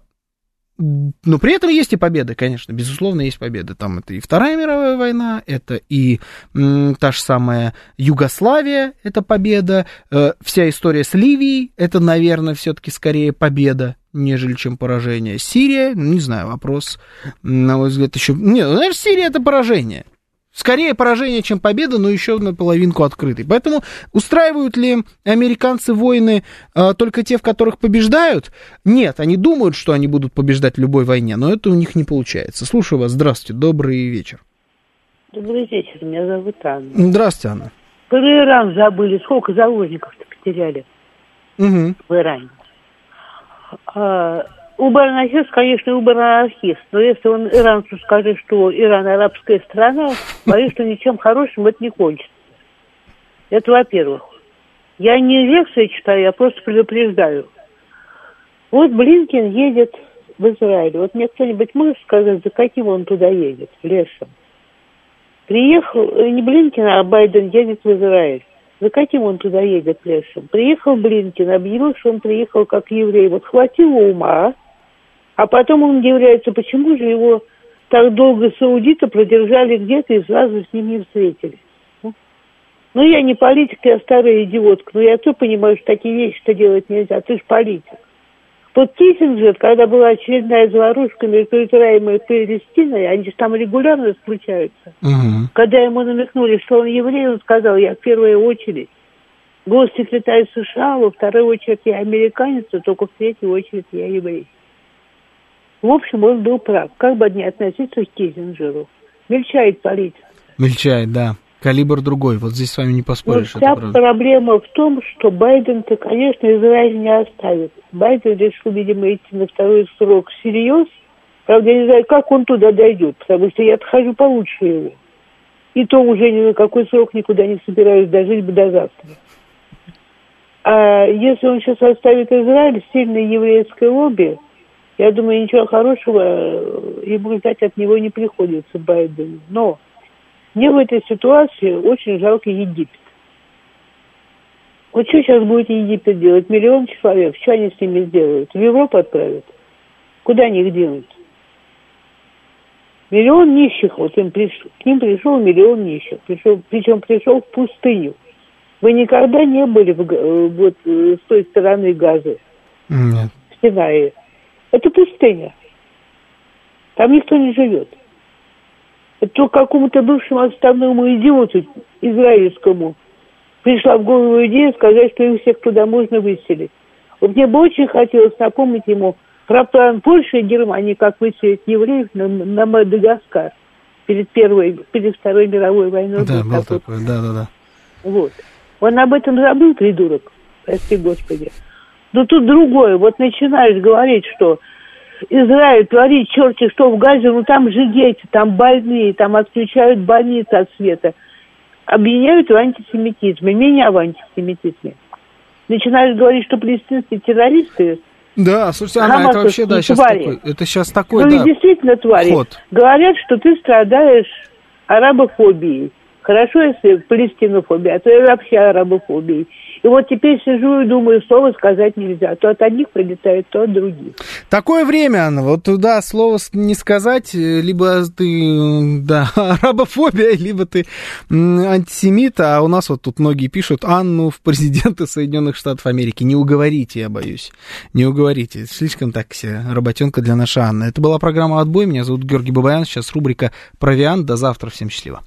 но при этом есть и победы, конечно, безусловно, есть победы. Там это и Вторая мировая война, это и м, та же самая Югославия, это победа. Э, вся история с Ливией, это, наверное, все-таки скорее победа, нежели чем поражение. Сирия, ну, не знаю, вопрос, на мой взгляд, еще... Нет, ну, наверное, Сирия это поражение. Скорее поражение, чем победа, но еще на половинку открытый. Поэтому устраивают ли американцы войны э, только те, в которых побеждают? Нет, они думают, что они будут побеждать в любой войне, но это у них не получается. Слушаю вас. Здравствуйте, добрый вечер. Добрый вечер, меня зовут Анна. Здравствуйте, Анна. Про Иран забыли, сколько заложников-то потеряли угу. в Иране. А, Убер-анархист, конечно, убер-анархист, но если он иранцу скажет, что Иран арабская страна, боюсь, что ничем хорошим это не кончится. Это во-первых. Я не лекции читаю, я просто предупреждаю. Вот Блинкин едет в Израиль. Вот мне кто-нибудь может сказать, за каким он туда едет, лесом? Приехал, э, не Блинкин, а Байден едет в Израиль. За каким он туда едет лесом? Приехал Блинкин, объявил, что он приехал как еврей. Вот хватило ума, а потом он удивляется, почему же его так долго саудиты продержали где-то и сразу с ним не встретились. Ну, ну, я не политик, я старая идиотка, но я то понимаю, что такие вещи-то делать нельзя, ты же политик. Вот Киссинджер, когда была очередная заварушка между Израилем и Палестиной, они же там регулярно встречаются. Угу. Когда ему намекнули, что он еврей, он сказал, я в первую очередь госсекретарь США, во вторую очередь я американец, а только в третью очередь я еврей. В общем, он был прав. Как бы они относиться к Киссинджеру? Мельчает политика. Мельчает, да. Калибр другой. Вот здесь с вами не поспоришь. Вот вся проблема в том, что Байден-то, конечно, Израиль не оставит. Байден решил, видимо, идти на второй срок всерьез. Правда, я не знаю, как он туда дойдет, потому что я отхожу получше его. И то уже ни на какой срок никуда не собираюсь дожить бы до завтра. А если он сейчас оставит Израиль, сильное еврейское лобби, я думаю, ничего хорошего э, ему ждать от него не приходится Байдену. Но мне в этой ситуации очень жалко Египет. Вот что сейчас будет Египет делать? Миллион человек. Что они с ними сделают? В Европу отправят? Куда они их делают? Миллион нищих, вот им пришел, к ним пришел миллион нищих, пришел, причем пришел в пустыню. Вы никогда не были в, э, вот э, с той стороны газа? Нет. В Синае. Это пустыня. Там никто не живет. Это какому-то бывшему отставному идиоту израильскому пришла в голову идея сказать, что их всех туда можно выселить. Вот мне бы очень хотелось напомнить ему про план Польши и Германии, как выселить евреев на, на Мадагаскар перед первой, перед Второй мировой войной. Да, был такой, такой да, да, да. Вот. Он об этом забыл, придурок, прости господи. Но тут другое. Вот начинаешь говорить, что Израиль творит черти что в Газе, ну там же дети, там больные, там отключают больницы от света. Обвиняют в антисемитизме, меня в антисемитизме. Начинаешь говорить, что палестинские террористы да, слушайте, она это вообще, да, сейчас такой, это сейчас такой, ну, да, действительно твари. Ход. Говорят, что ты страдаешь арабофобией. Хорошо, если палестинофобия, а то и вообще арабофобией. И вот теперь сижу и думаю, слово сказать нельзя. То от одних прилетает, то от других. Такое время, Анна, вот туда слово не сказать, либо ты, да, арабофобия, либо ты антисемит, а у нас вот тут многие пишут Анну в президенты Соединенных Штатов Америки. Не уговорите, я боюсь. Не уговорите. Слишком так все работенка для нашей Анны. Это была программа «Отбой». Меня зовут Георгий Бабаян. Сейчас рубрика «Провиант». До завтра. Всем счастливо.